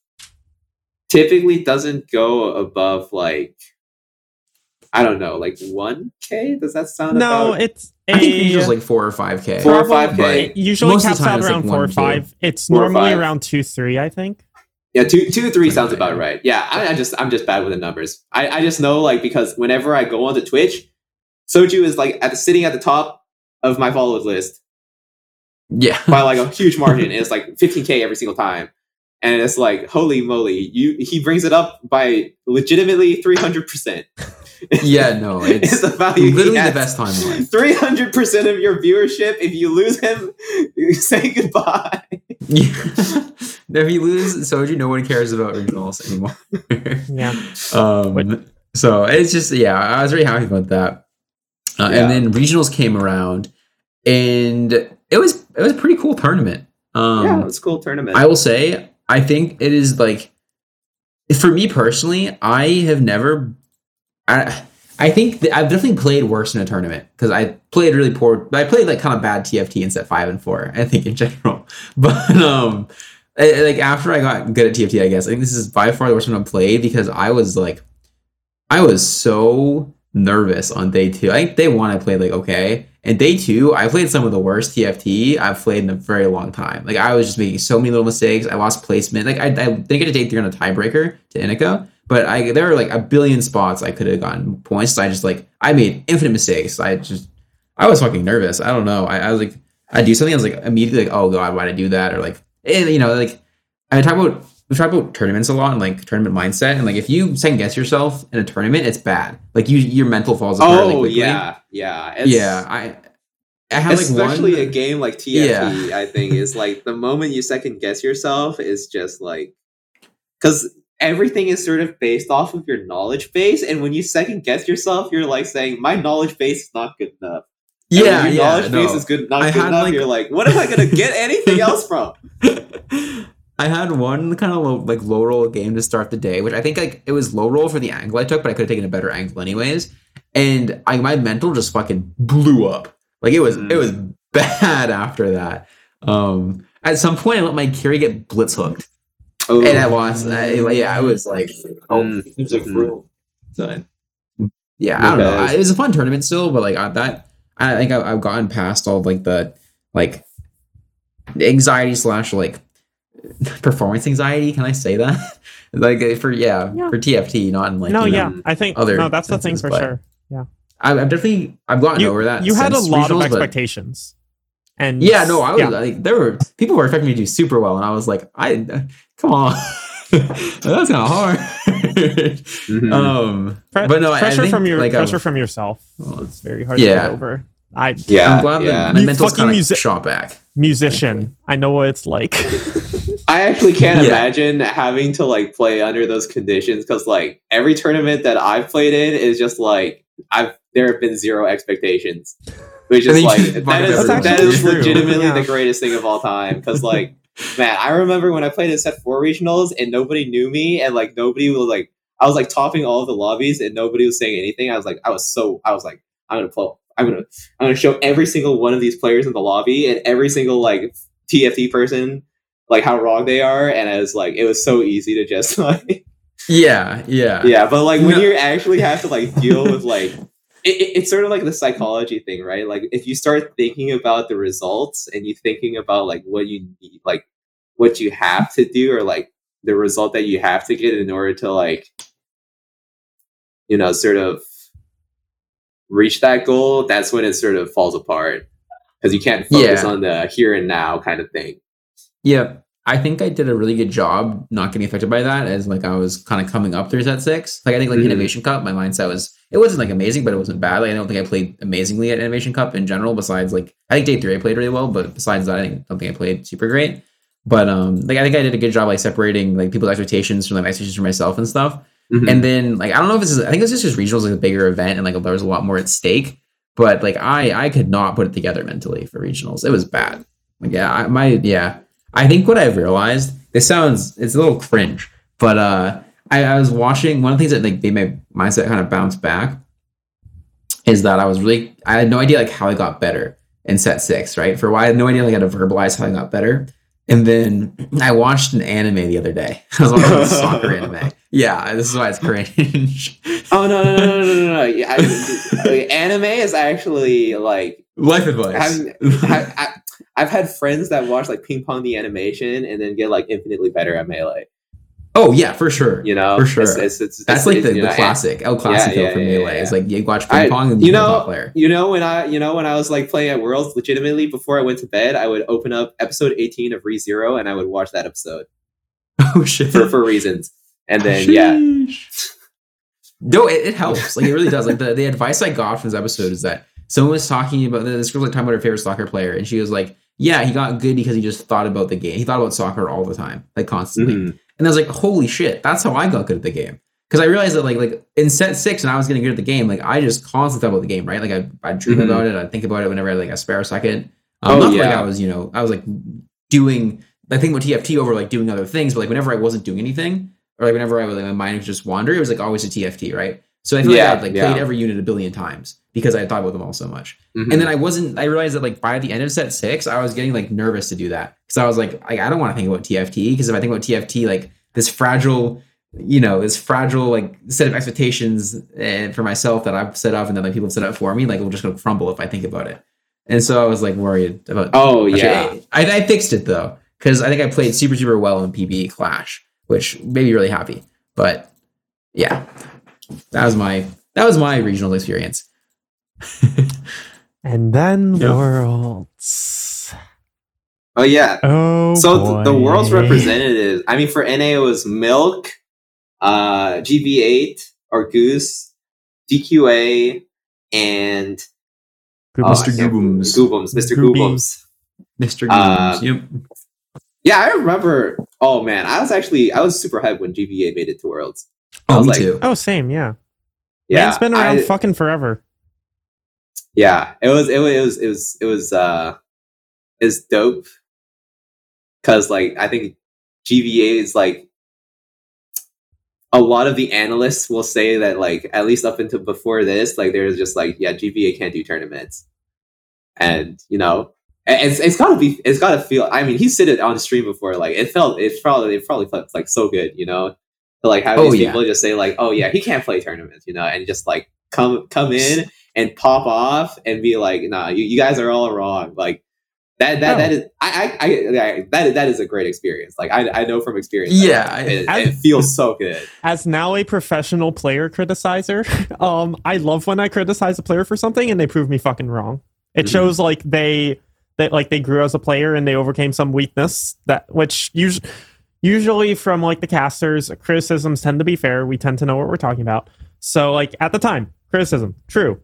typically doesn't go above like I don't know, like one k. Does that sound No, about? it's a, I think regionals like four or five k. Four or 5K. Usually Most of the caps time out it's like around four one, or two. five. It's Four normally five. around two, three, I think. Yeah, two two three sounds about right. Yeah, I, I just I'm just bad with the numbers. I, I just know like because whenever I go onto Twitch, Soju is like at the, sitting at the top of my followers list Yeah. by like a huge margin. it's like 15k every single time, and it's like holy moly, you he brings it up by legitimately 300 percent. yeah, no, It's it's the value. literally the best timeline. Three hundred percent of your viewership. If you lose him, you say goodbye. Yeah. if you lose Soju, no one cares about regionals anymore. Yeah. um, Wait. so it's just yeah, I was very happy about that. Uh, Yeah. And then regionals came around, and it was it was a pretty cool tournament. Um, yeah, it's a cool tournament. I will say, I think it is like, for me personally, I have never, I, I think I've definitely played worse in a tournament because I played really poor. I played like kind of bad TFT in set five and four. I think in general, but um, I- like after I got good at TFT, I guess I think this is by far the worst one I've played because I was like, I was so nervous on day two. I think day one I played like okay, and day two I played some of the worst TFT I've played in a very long time. Like I was just making so many little mistakes. I lost placement. Like I, I didn't get to day three on a tiebreaker to Inika, but I there were like a billion spots I could have gotten points. So I just like I made infinite mistakes. I just I was fucking nervous. I don't know. I, I was like I do something. I was like immediately like oh god why did I do that or like and, you know like I talk about we talk about tournaments a lot and like tournament mindset and like if you second guess yourself in a tournament it's bad like you your mental falls apart really oh quickly. yeah, yeah, it's- yeah I I had like especially one a game like TFT, I think is like the moment you second guess yourself is just like because everything is sort of based off of your knowledge base, and when you second guess yourself, you're like saying my knowledge base is not good enough. And yeah your yeah knowledge base is good, not I good enough. like- you're like, what am I gonna get anything else from? I had one kind of low, like low roll game to start the day, which I think like it was low roll for the angle I took, but I could have taken a better angle anyways. And I my mental just fucking blew up. Like it was Mm. it was bad after that. Um, at some point I let my carry get blitz hooked, Oh, and I lost. I, like, yeah, I was like, oh, Mm. it was like brutal. So, yeah, I don't know. I, it was a fun tournament still, but like I, that, I think I, I've gotten past all like the like anxiety slash like performance anxiety. Can I say that? like uh, for yeah, Yeah. for TFT, not in like no, you know, yeah, I think other no, that's the thing for but- sure. Yeah, I've definitely I've gotten You, over that. you had a since lot of regionals, but- expectations, and Yeah, no, I was yeah. like, there were people were expecting me to do super well, and I was like, I come on, that's kind of hard. Mhm. um, Pre- but no, I- I pressure think, from your like, um, pressure from yourself. It's very hard to Yeah. get over. I yeah, I'm glad yeah. that my You mental's fucking kind of music- shot back. musician. I know what it's like. I actually can't Yeah. imagine having to like play under those conditions because like every tournament that I've played in is just like I've there have been zero expectations, which is like you- that That's is that actually is true. legitimately Yeah. the greatest thing of all time because like man, I remember when I played in set four regionals and nobody knew me and like nobody was like I was like topping all of the lobbies and nobody was saying anything. I was like I was so I was like I'm gonna play. I'm gonna I'm gonna show every single one of these players in the lobby and every single like TFT person like how wrong they are, and I was like, it was so easy to just like Yeah, yeah, yeah, but like when No. you actually have to like deal with like it, it- it's sort of like the psychology thing, right? Like if you start thinking about the results and you thinking about like what you need, like what you have to do, or like the result that you have to get in order to like you know sort of reach that goal, that's when it sort of falls apart because you can't focus Yeah. on the here and now kind of thing. Yeah, I think I did a really good job not getting affected by that as like I was kind of coming up through set six. Like I think like Mhm. Innovation Cup, my mindset was it wasn't like amazing, but it wasn't bad. Like I don't think I played amazingly at Innovation Cup in general. Besides like I think day three I played really well, but besides that I think, don't think I played super great. But um like I think I did a good job like separating like people's expectations from like my expectations for myself and stuff. Mhm. And then like I don't know if this is I think was just just regionals like a bigger event and like there was a lot more at stake. But like I I could not put it together mentally for regionals. It was bad. Like yeah, I, my yeah. I think what I've realized this sounds it's a little cringe, but uh I, I was watching one of the things that like made my mindset kind of bounce back is that I was really I had no idea like how I got better in set six, right? For why I had no idea like how to verbalize how I got better. And then I watched an anime the other day. I was watching a soccer anime. Yeah, this is why it's cringe. oh no no no no no no! no. Yeah, I, anime is actually like Life advice. I, I, I've had friends that watch like ping pong the animation and then get like infinitely better at melee. Oh yeah, for sure. You know, For sure. It's, it's, it's, That's like the, the know, classic El Clasico yeah, for yeah, melee. yeah. It's like you watch ping I- pong and you know, player. you know when I, you know when I was like playing at Worlds, legitimately before I went to bed, I would open up episode eighteen of ReZero and I would watch that episode Oh shit. for for reasons. And then yeah, No, it, it helps. Like it really does. Like the, the advice I got from this episode is that someone was talking about this girl like talking about her favorite soccer player, and she was like, "Yeah, he got good because he just thought about the game. He thought about soccer all the time, like constantly." Mhm. And I was like, "Holy shit, that's how I got good at the game." Because I realized that like like in set six, and I was getting good at the game. Like I just constantly thought about the game, right? Like I I dream Mhm. about it. I think about it whenever I had, like a spare second. Um, Oh, not that, like. I was, you know, I was like doing. I think about TFT over like doing other things, but like whenever I wasn't doing anything, or like whenever I was like my mind was just wandering, it was like always a TFT, right? So I feel Yeah, like I'd like yeah. played every unit a billion times because I thought about them all so much. Mhm. And then I wasn't. I realized that like by the end of set six, I was getting like nervous to do that because I was like, like I don't want to think about TFT because if I think about TFT, like this fragile, you know, this fragile like set of expectations uh, for myself that I've set up and then like people have set up for me, like will just gonna crumble if I think about it. And so I was like worried about. oh Actually, yeah, I, I fixed it though because I think I played super super well in PBE Clash, which made me really happy. But yeah, that was my that was my regional experience. And then Yeah. worlds. oh yeah. Oh, so th- the world's representatives i mean for na it was milk uh gv8 or goose dqa and Good oh, Mr. can't- Goobums. goobums mr Gooby. goobums Mr. Uh, yep. yeah i remember oh man i was actually i was super hyped when gv8 made it to worlds I Oh, me like- too. Oh, same, yeah. yeah Man's been around I- fucking forever. yeah it was it was it was it was, it was uh is dope because like i think gva is like a lot of the analysts will say that like at least up until before this like there's just like yeah gva can't do tournaments and you know it's, it's gotta be it's gotta feel i mean he said it on stream before like it felt it probably it probably felt like so good you know to like have Oh, these yeah. people just say like oh yeah he can't play tournaments you know and just like come come in and pop off and be like nah you, you guys are all wrong like that that, Oh. that is I, I I I that that is a great experience like I, I know from experience Yeah, I- it, I- it feels so good As now a professional player criticizer, um, I love when I criticize a player for something and they prove me fucking wrong. It Mhm. shows like they that like they grew as a player and they overcame some weakness that which usually usually from like the casters criticisms tend to be fair. We tend to know what we're talking about. So like at the time criticism true.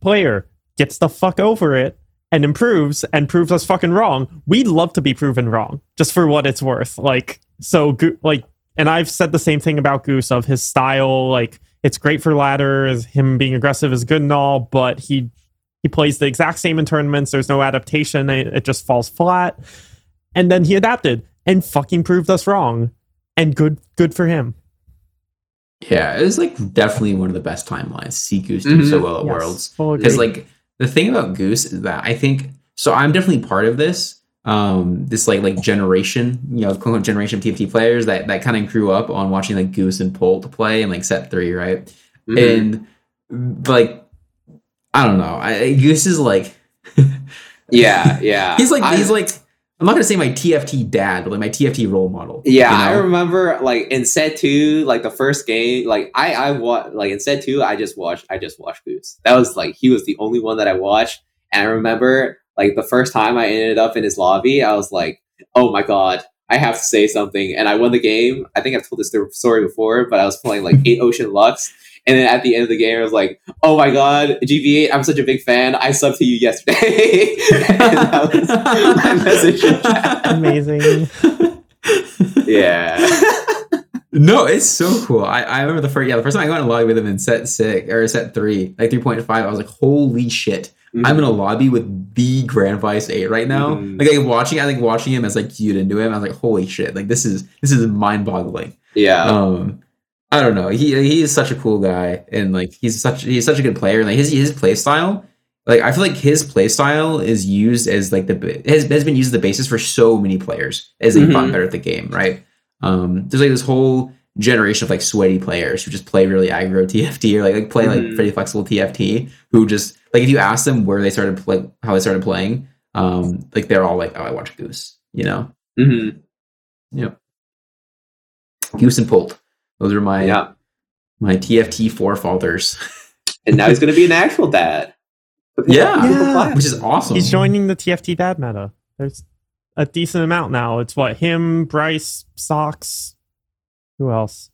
Player gets the fuck over it and improves and proves us fucking wrong. We'd love to be proven wrong just for what it's worth. Like so like and i've said the same thing about goose of his style like it's great for ladder as him being aggressive is good and all but he he plays the exact same in tournaments. There's no adaptation. It, it just falls flat. And then he adapted and fucking proved us wrong and good good for him Yeah, it was like definitely one of the best timelines. to See Goose do so Mhm. well at Yes, Worlds. Because like the thing about Goose is that I think so. I'm definitely part of this. um this like like generation, you know, quote unquote generation of TFT players that that kind of grew up on watching like Goose and Polt play in like set three, right? Mhm. And like I don't know, I, Goose is like yeah, yeah. he's like I- he's like I'm not gonna say my TFT dad, but like my TFT role model. Yeah, you I remember like in set two, like the first game, like I I wa- like in set two, I just watched I just watched Goose. That was like he was the only one that I watched, and I remember like the first time I ended up in his lobby, I was like, oh my god, I have to say something, and I won the game. I think I've told this story before, but I was playing like eight Ocean Lux. And then at the end of the game, I was like, "Oh my god, GV8! I'm such a big fan. I subbed to you yesterday." and that was my message. Amazing. Yeah. No, it's so cool. I, I remember the first yeah, the first time I got in a lobby with him in set six or set three, like three point five, I was like, holy shit. I'm in a lobby with the Grand Vice 8 right now. Mhm. Like, like watching I think watching him as like cued into him, I was like, holy shit, like this is this is mind boggling. yeah. Um I don't know. He he is such a cool guy and like he's such he's such a good player. Like his his play style, like I feel like his play style is used as like the has, has been used as the basis for so many players as they've gotten Mhm. better at the game, right? Um there's like this whole generation of like sweaty players who just play really aggro TFT or like, like play like Mhm. pretty flexible TFT who just like if you ask them where they started play how they started playing, um like they're all like, Oh, I watch Goose, you know? hmm Goose and Polt. Those are my Yeah. my TFT forefathers. And now he's going to be an actual dad. Yeah. Yeah. which is awesome. He's joining the TFT dad meta. There's a decent amount now. It's what him, Bryce, Socks. Who else?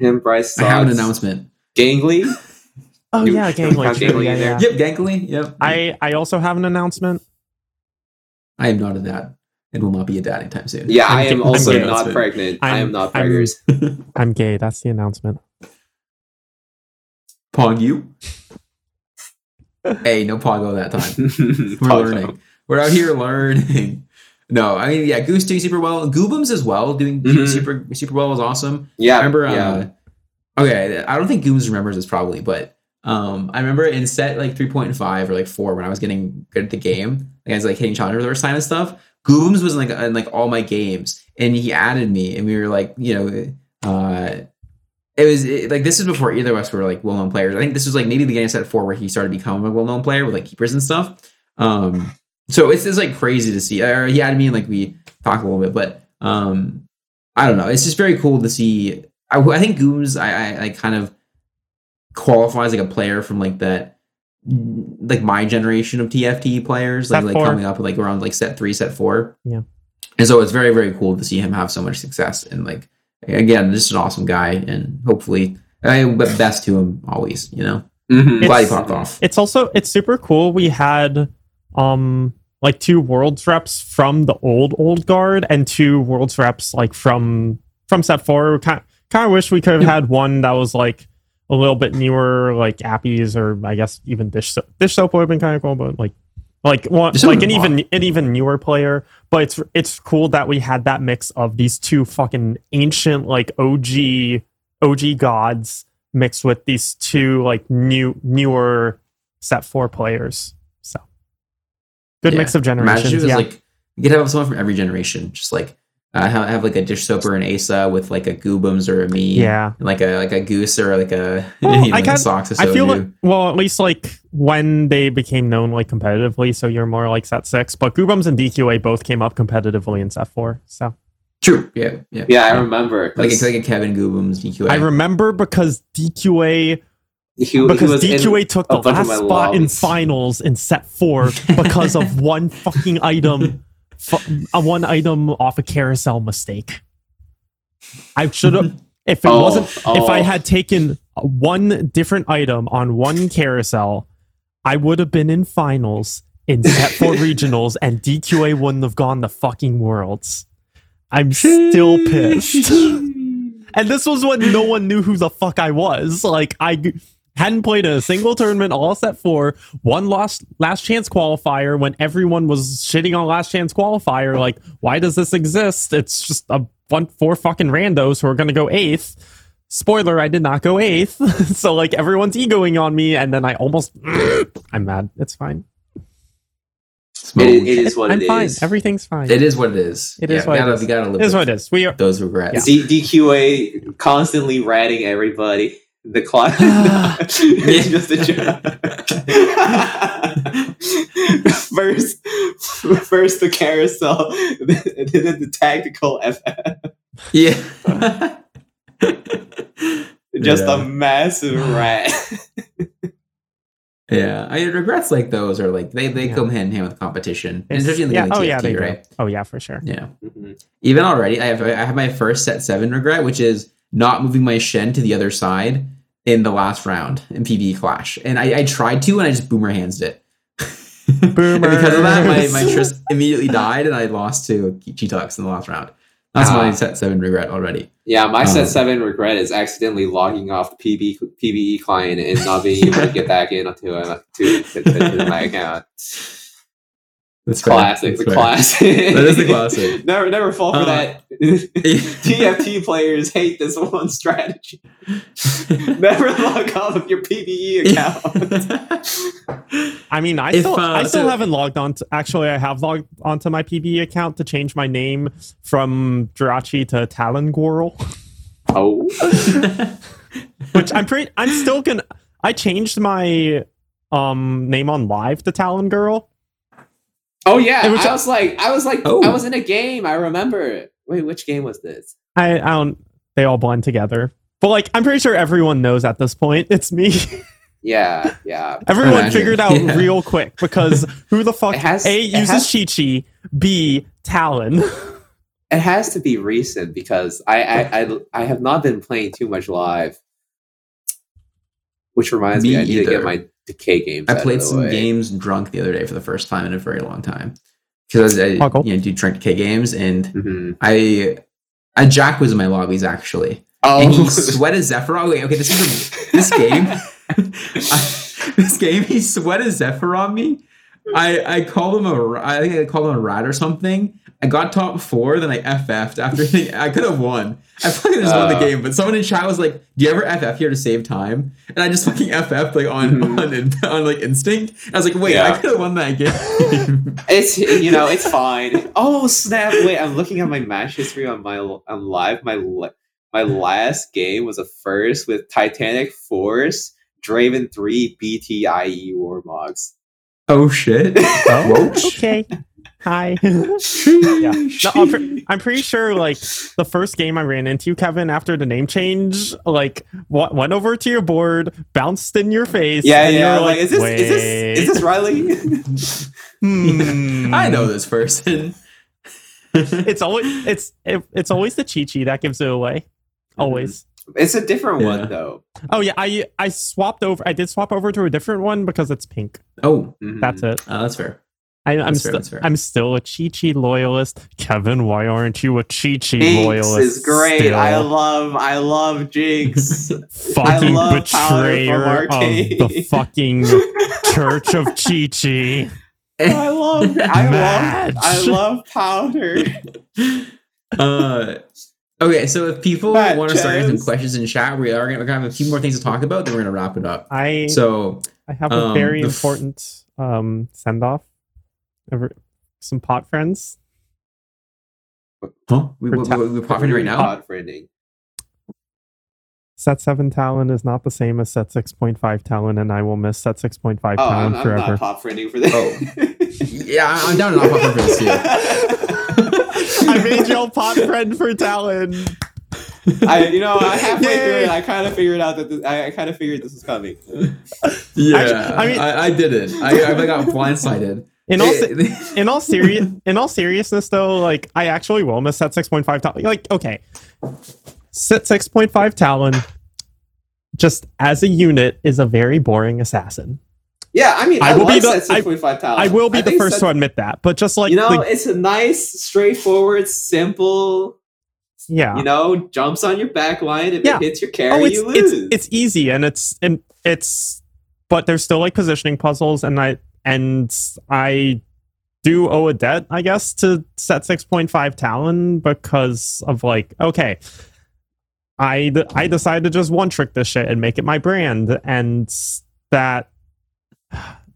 Him, Bryce, I have an announcement. Gangly. Oh You- yeah, Gangly. count Gangly yeah, yeah. Yep, Gankly. Yep. I I also have an announcement. I am not a dad and will not be a dad anytime soon. Yeah, I'm I am ga- also I'm not pregnant. I I'm- am not I'm- I'm gay. That's the announcement. Pong you. hey, no Pogo that time. We're Pog learning. We're out here learning. No, I mean, yeah, Goose doing super well. Goobums as well, doing Mhm. super super well was awesome. Yeah, I remember. yeah. Uh, okay, I don't think Goobums remembers this probably, but um, I remember in set like three point five or like four when I was getting good at the game, like I was like hitting challenger for the first time and stuff. Goobums was in, like in like all my games, and he added me, and we were like, you know, uh, it was it, like this is before either of us were like well known players. I think this was like maybe the of set four where he started becoming a well known player with like keepers and stuff. Um, so it's, it's like crazy to see. Or he added me, and like we talked a little bit, but um, I don't know. It's just very cool to see. I, I think Gooms, I, I, I kind of qualifies like a player from like that, like my generation of TFT players, like like coming up like around like set three, set four. Yeah. And so it's very very cool to see him have so much success and like again, just an awesome guy, and hopefully, I but best to him always. You know, Mhm. glad he It's- popped off. It's also it's super cool. We had um like two worlds reps from the old old guard and two worlds reps like from from set four. Kind kind of wish we could have Yeah. had one that was like a little bit newer, like Appies or I guess even Dish Soap. Dish Soap would have been kind of cool, but like like one like an even an even newer player. But it's it's cool that we had that mix of these two fucking ancient like OG OG gods mixed with these two like new newer set four players. So good Yeah. mix of Imagine generations. was yeah. like you could have someone from every generation, just like uh, have, have like a dish soap or an Asa with like a Goobums or a me, yeah. like a like a goose or like a Well, you know, I like socks. or I feel like well, at least like when they became known like competitively, so you're more like set six. But Goobums and DQA both came up competitively in set four. So true. Yeah, yeah, Yeah, I remember. Like a, 'cause like a Kevin Goobums DQA. I remember because DQA he, he because was in DQA took the a bunch of last my spot in finals in set four because of one fucking item, fu- a one item off a carousel mistake. I should have, if it Oh, wasn't, if I oh. had taken one different item on one carousel, I would have been in finals in set four regionals, and DQA wouldn't have gone the fucking worlds. I'm still pissed. And this was when no one knew who the fuck I was. Like I hadn't played a single tournament all set four, one lost last chance qualifier when everyone was shitting on last chance qualifier. Like, why does this exist? It's just a one four fucking randos who are gonna go eighth. Spoiler, I did not go eighth. so like everyone's egoing on me, and then I almost I'm mad. It's fine. It, it is what I'm it fine. is. Everything's fine. It is what it is. It is yeah, what we gotta, is. We gotta live It is with what it is. We are. those regrets. D- DQA constantly ratting everybody. The clock. Yeah. it's just a joke. first, first the carousel, then, then the tactical FF. Yeah. Just Yeah. a massive rat. yeah. I mean, regrets like those are like they, they Yeah. come hand in hand with competition. And It's- especially in the yeah. game of Oh yeah, TFT, they do. right? Oh yeah, for sure. Yeah. Mhm. Even already, I have I have my first set seven regret, which is not moving my Shen to the other side in the last round in PvE Clash. And I, I tried to, and I just boomer hands it. and because of that, my, my. Triss immediately died, and I lost to Cheetux in the last round. That's Ah. my set seven regret already. Yeah, my Um, set seven regret is accidentally logging off the PB, PBE client and not being able to get back uh, to, to, to, to my account. That's fair. Classic, That's the fair. classic. That is the classic. never, never fall for Uh, that. TFT players hate this one strategy. Never log off of your PBE account. I mean, I If, still, uh, I still so- haven't logged on. To, actually, I have logged onto my PB account to change my name from Jirachi to Talon Girl, oh, which I'm pretty. I'm still gonna. I changed my um name on live to Talon Girl. Oh yeah. Was- I was like, I was like, Oh. I was in a game. I remember. Wait, which game was this? I, I don't. They all blend together. But like, I'm pretty sure everyone knows at this point. It's me. Yeah, yeah. everyone figured out Yeah. real quick because who the fuck has- a uses has- Chibi, b Talon. It has to be recent because I, I I I have not been playing too much live. Which reminds me, Me I need to get my decay games. I played some way. games drunk the other day for the first time in a very long time. Because I, Oh, cool. you know, do drink K games, and Mhm. I, I Jack was in my lobbies actually, Oh, and he sweated Zephyr. Wait, okay, this is a, this game. I, this game, he sweated Zephyr on me. I I called him a ra- I think I called him a rat or something. I got top four, then I FF'd after thinking I could have won. I fucking just won the Uh. game, but someone in chat was like, "Do you ever FF here to save time?" And I just fucking FF'd like on Mhm. on, in- on like instinct. I was like, "Wait, Yeah. I could have won that game." It's you know it's fine. Oh snap! Wait, I'm looking at my match history on my on live. My my last game was a first with Titanic Force, Draven three, BTIE Warmogs. oh shit! Oh, Whoa. okay. Hi. yeah. No, I'm, pre- I'm pretty sure like the first game I ran into Kevin after the name change, like what went over to your board, bounced in your face. Yeah, and you yeah. were Like, is this is this is this Riley? hmm." I know this person. It's always it's it, it's always the Chibi that gives it away. Always. it's a different Yeah. one though. Oh yeah, I I swapped over. I did swap over to a different one because it's pink. oh, Mhm. That's it. uh, that's fair. I, I'm That's fair, still. I'm still a Chibi loyalist. Kevin, why aren't you a Chibi Jinx loyalist? is great. still? I love I love Jinx. fucking love betrayer of the fucking Church of Chibi. I love I Match. love I love powder. uh okay so if people Matt want to start getting some questions in chat we are gonna, we're have a few more things to talk about then we're gonna wrap it up I so I have a um, very the f- important um send off. Some pot friends. huh we, we, For ta- we, we're popping right now Pod friending. Set seven Talon is not the same as set six point five Talon, and I will miss set six point five Oh, Talon I'm, I'm forever. not pop friending for this. Oh. yeah I- i'm down to not pop for this too I made y'all pot friend for Talon. I, you know, I halfway Yay. through it, I kind of figured out that this, I, I kind of figured this was coming. yeah Actually, i I mean mean- I, I didn't I, I got blindsided In all, in all serious, in all seriousness, though, like I actually will miss set six point five Talon. Like, okay, set six point five Talon, just as a unit, is a very boring assassin. Yeah, I mean, I I, will be the- set 6.5 talent. I will be the first to admit that, but just like you know, the- it's a nice, straightforward, simple. yeah, You know, jumps on your back line. If Yeah. it hits your carry, oh, it's you lose. it's it's easy and it's and it's, but there's still like positioning puzzles, and I and I do owe a debt, I guess, to set six point five Talon because of like okay. I, d- I decided to just one trick this shit and make it my brand and that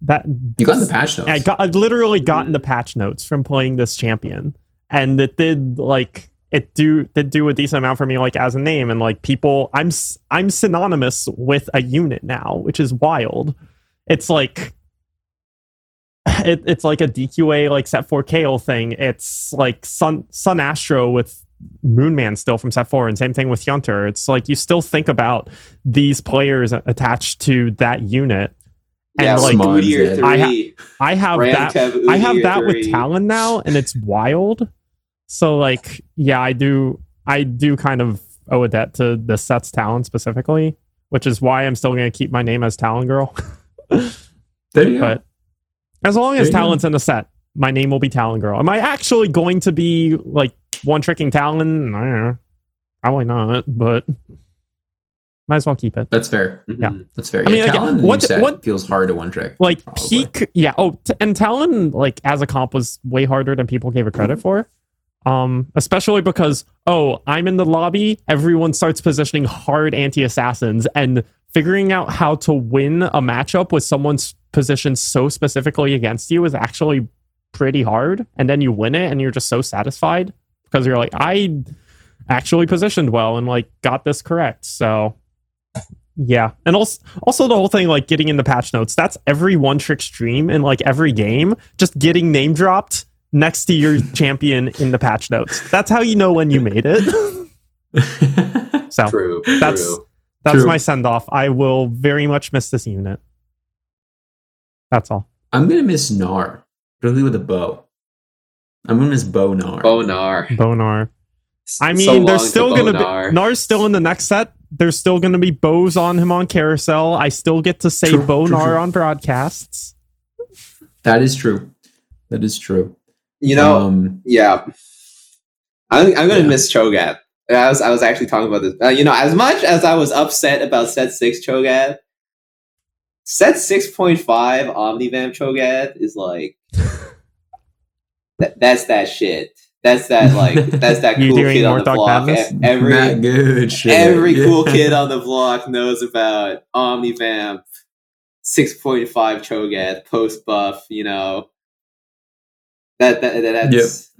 that You got the patch notes. I got I literally gotten the patch notes from playing this champion, and it did like it do did do a decent amount for me like as a name and like people I'm I'm synonymous with a unit now, which is wild. It's like it, it's like a DQA like set 4 KO thing. It's like Sun Sun Astro with Moonman still from set 4 and same thing with Yunter. It's like you still think about these players attached to that unit. And yeah, like Smart. Udyr I ha- three. I have that Ramkev I have Udyr that with. Talon now, and it's wild. So like, yeah, I do, I do kind of owe a debt to the set's Talon specifically, which is why I'm still going to keep my name as Talon Girl. there you go. but as long as go. Talon's in the set, my name will be Talon Girl. Am I actually going to be like one tricking Talon? I don't know. Probably not, but might as well keep it. That's fair. Yeah. Mhm. That's fair. I mean, yeah, Talon, what- what, feels hard to one trick. like Probably. peak yeah oh t- and talon like as a comp was way harder than people gave it credit for um especially because oh i'm in the lobby everyone starts positioning hard anti-assassins and figuring out how to win a matchup with someone's positioned so specifically against you is actually pretty hard and then you win it and you're just so satisfied because you're like i actually positioned well and like got this correct so yeah, and also also the whole thing like getting in the patch notes. That's every one trick stream in like every game, just getting name dropped next to your champion in the patch notes. That's how you know when you made it. So True. That's- true. that's True. my send off. I will very much miss this unit. That's all. I'm gonna miss Gnar, particularly with a bow. I'm gonna miss Bow Gnar. Bonar. Bonar. I mean, long there's to still gonna Bonar. be Gnar's still in the next set. There's still gonna be bows on him on carousel. I still get to say True, true, Bonar true. on broadcasts. That is true. That is true. You know, um, yeah. I'm, I'm gonna Yeah. miss Cho'Gath. I was I was actually talking about this. Uh, you know, as much as I was upset about set six Cho'Gath, set six point five Omnivamp Cho'Gath is like that, that's that shit. That's that like that's that cool kid on the block. E- Every not good shit. every Yeah. cool kid on the block knows about Omnivamp, 6.5 Cho'Gath, post buff, you know. That, that, that that's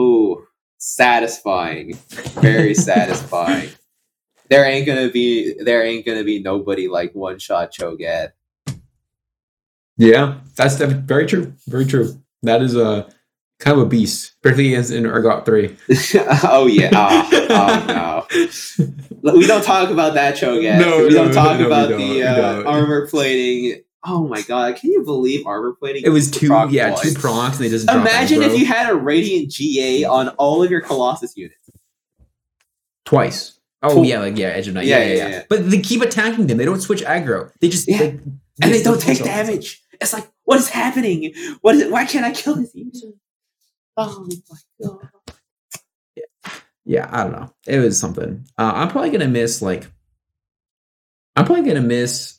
ooh, satisfying. Very satisfying. There ain't gonna be there ain't gonna be nobody like one shot Cho'Gath. Yeah, that's very true. Very true. That is a kind of a beast, particularly against in Urgot three. oh yeah. Oh, oh no. We don't talk about that Cho'Gath. No, we no, don't talk no, about don't, the uh, armor plating. Oh my god, can you believe armor plating? It was two, yeah, two procs, and they just Imagine if you had a radiant GA on all of your Colossus units. twice. Oh Tw- yeah, like yeah, Edge of Night. Yeah, Yeah yeah, yeah, yeah, yeah. But they keep attacking them. They don't switch aggro. They just Yeah. like, And they don't take puzzle. damage. It's like, what is happening? What is it? Why can't I kill this unit? Oh my god. yeah, I don't know. It was something. Uh, I'm probably gonna miss like. I'm probably gonna miss.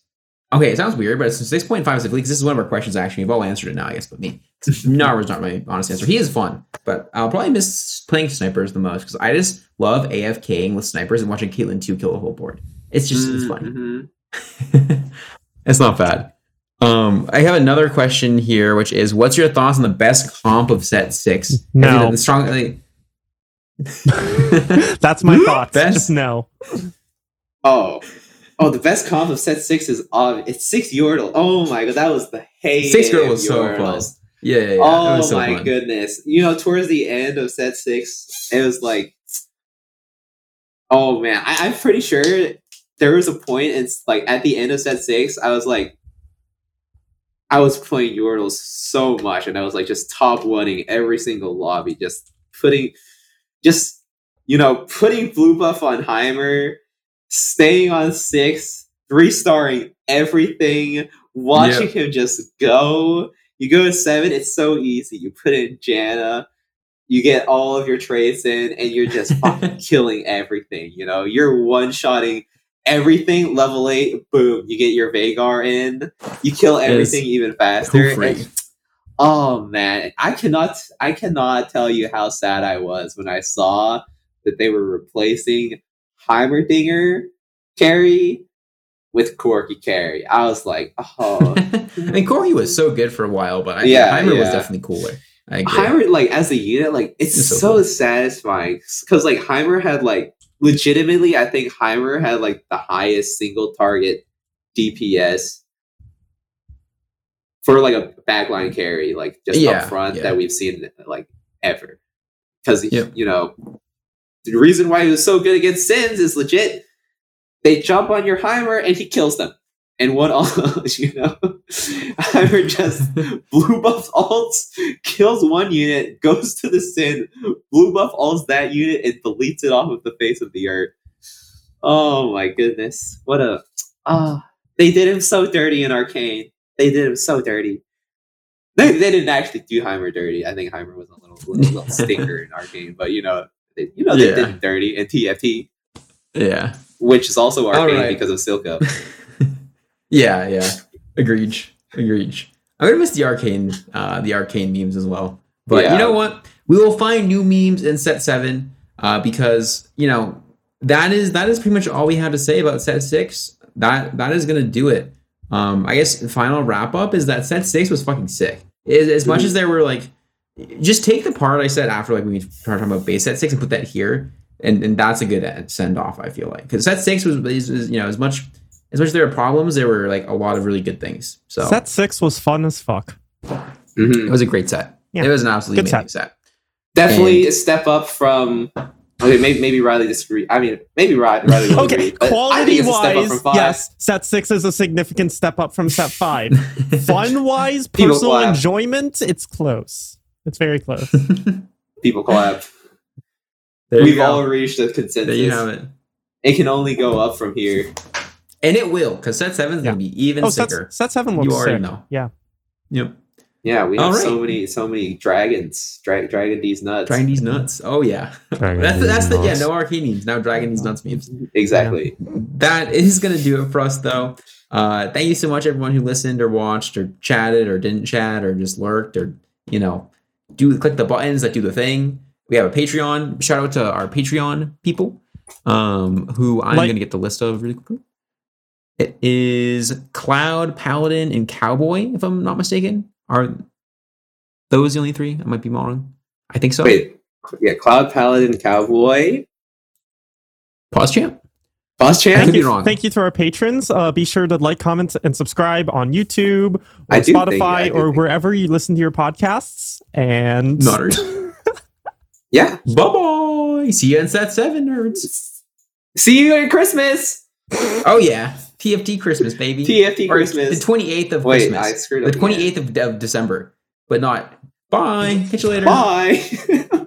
Okay, it sounds weird, but it's six point five specifically because this is one of our questions. Actually, we've all answered it now, I guess, but me. Gnar was not my honest answer. He is fun, but I'll probably miss playing snipers the most because I just love AFKing with snipers and watching Caitlyn two kill a whole board. It's just it's fun. Mhm. it's not bad. Um, I have another question here, which is, what's your thoughts on the best comp of set six? No. I the strong. Like, That's my thoughts. Best- Just no. Oh. Oh, the best comp of set six is uh, it's six Yordle. Oh my god, that was the heyday. Six Yordle of was so fun. Yeah, yeah, yeah. Oh so my fun. goodness. You know, towards the end of set six, it was like Oh man, I, I'm pretty sure there was a point it's like at the end of set six, I was like I was playing Yordles so much and I was like just top oneing every single lobby, just putting just you know, putting blue buff on Heimer, staying on six, three starring everything, watching him just go. You go to seven, it's so easy. You put in Janna, you get all of your trades in, and you're just fucking killing everything. You know, you're one shotting everything. Level eight, boom, you get your Veigar in. You kill Yes. everything even faster. And- oh man, I cannot, I cannot tell you how sad I was when I saw that they were replacing Heimerdinger carry with Corki carry. I was like, oh. I mean, Corki was so good for a while, but I Yeah, Heimer was definitely cooler. I agree. Heimer, like as a unit, like it's, It's so so, cool. satisfying because like Heimer had like legitimately, I think Heimer had like the highest single target DPS for like a backline carry, like just Yeah, up front yeah. that we've seen like ever. Because Yep. you know the reason why he was so good against Sins is legit. They jump on your Heimer and he kills them. And what all you know, Heimer just blue buff alts, kills one unit, goes to the sin, blue buff alts that unit, and deletes it off of the face of the earth. Oh my goodness. What a ah they did him so dirty in Arcane. They did him so dirty. They, they didn't actually do Heimer dirty. I think Heimer was a little little, little stinker in Arcane, but you know they, you know they Yeah. did him dirty and TFT, yeah. which is also Arcane Alright. because of Silco. Yeah, yeah. Agreed. Agreed. I'm gonna miss the arcane, uh, the arcane memes as well. But Yeah. you know what? We will find new memes in set seven, uh, because you know that is that is pretty much all we have to say about set six. That that is gonna do it. Um, I guess the final wrap up is that set six was fucking sick. As, as much Mhm. as there were like, just take the part I said after like when we started talking about base set six and put that here, and and that's a good send off. I feel like because set six was, is, is, you know as much as much as there were problems, there were like a lot of really good things. So Set six was fun as fuck. Mhm. it was a great set. Yeah. It was an absolutely Good amazing set. Definitely a step up from. Okay, maybe, maybe Riley disagree. I mean, maybe Riley, Riley Okay, agree. quality think it's a step up wise, yes, set six is a significant step up from set five. Fun wise, personal clap. enjoyment, it's close. It's very close. People clap. there We've all reached a consensus. there you have it. It can only go up from here. And it will, because set seven is Yeah. gonna be even oh, set, sicker. set seven You looks already sick. know. Yeah. Yep. Yeah, we have All right. so many, so many dragons. Dra- Dragon these nuts. Trying these nuts. Oh yeah. That's the, that's the yeah, no arcane memes. Now Dragon these nuts memes. Exactly. that is going to do it for us though uh thank you so much everyone who listened or watched or chatted or didn't chat or just lurked or you know do click the buttons that do the thing. We have a patreon. Shout out to our patreon people um who i'm Like- gonna get the list of really quickly. It is cloud paladin and cowboy if i'm not mistaken. Are those the only three? I might be wrong. I think so. Wait, yeah, Cloud Paladin Cowboy, pause champ Boss I Champ. could be you. Thank you to our patrons. Uh, be sure to like, comment, and subscribe on YouTube or I do think- I Spotify or think- wherever you listen to your podcasts. And nutters Yeah. bye bye see you in set seven nerds See you at Christmas. Oh yeah, TFT Christmas, baby. TFT Or Christmas. The twenty eighth of Wait, Christmas. I screwed up the twenty eighth of, of December, but not. Bye. Catch you later. Bye.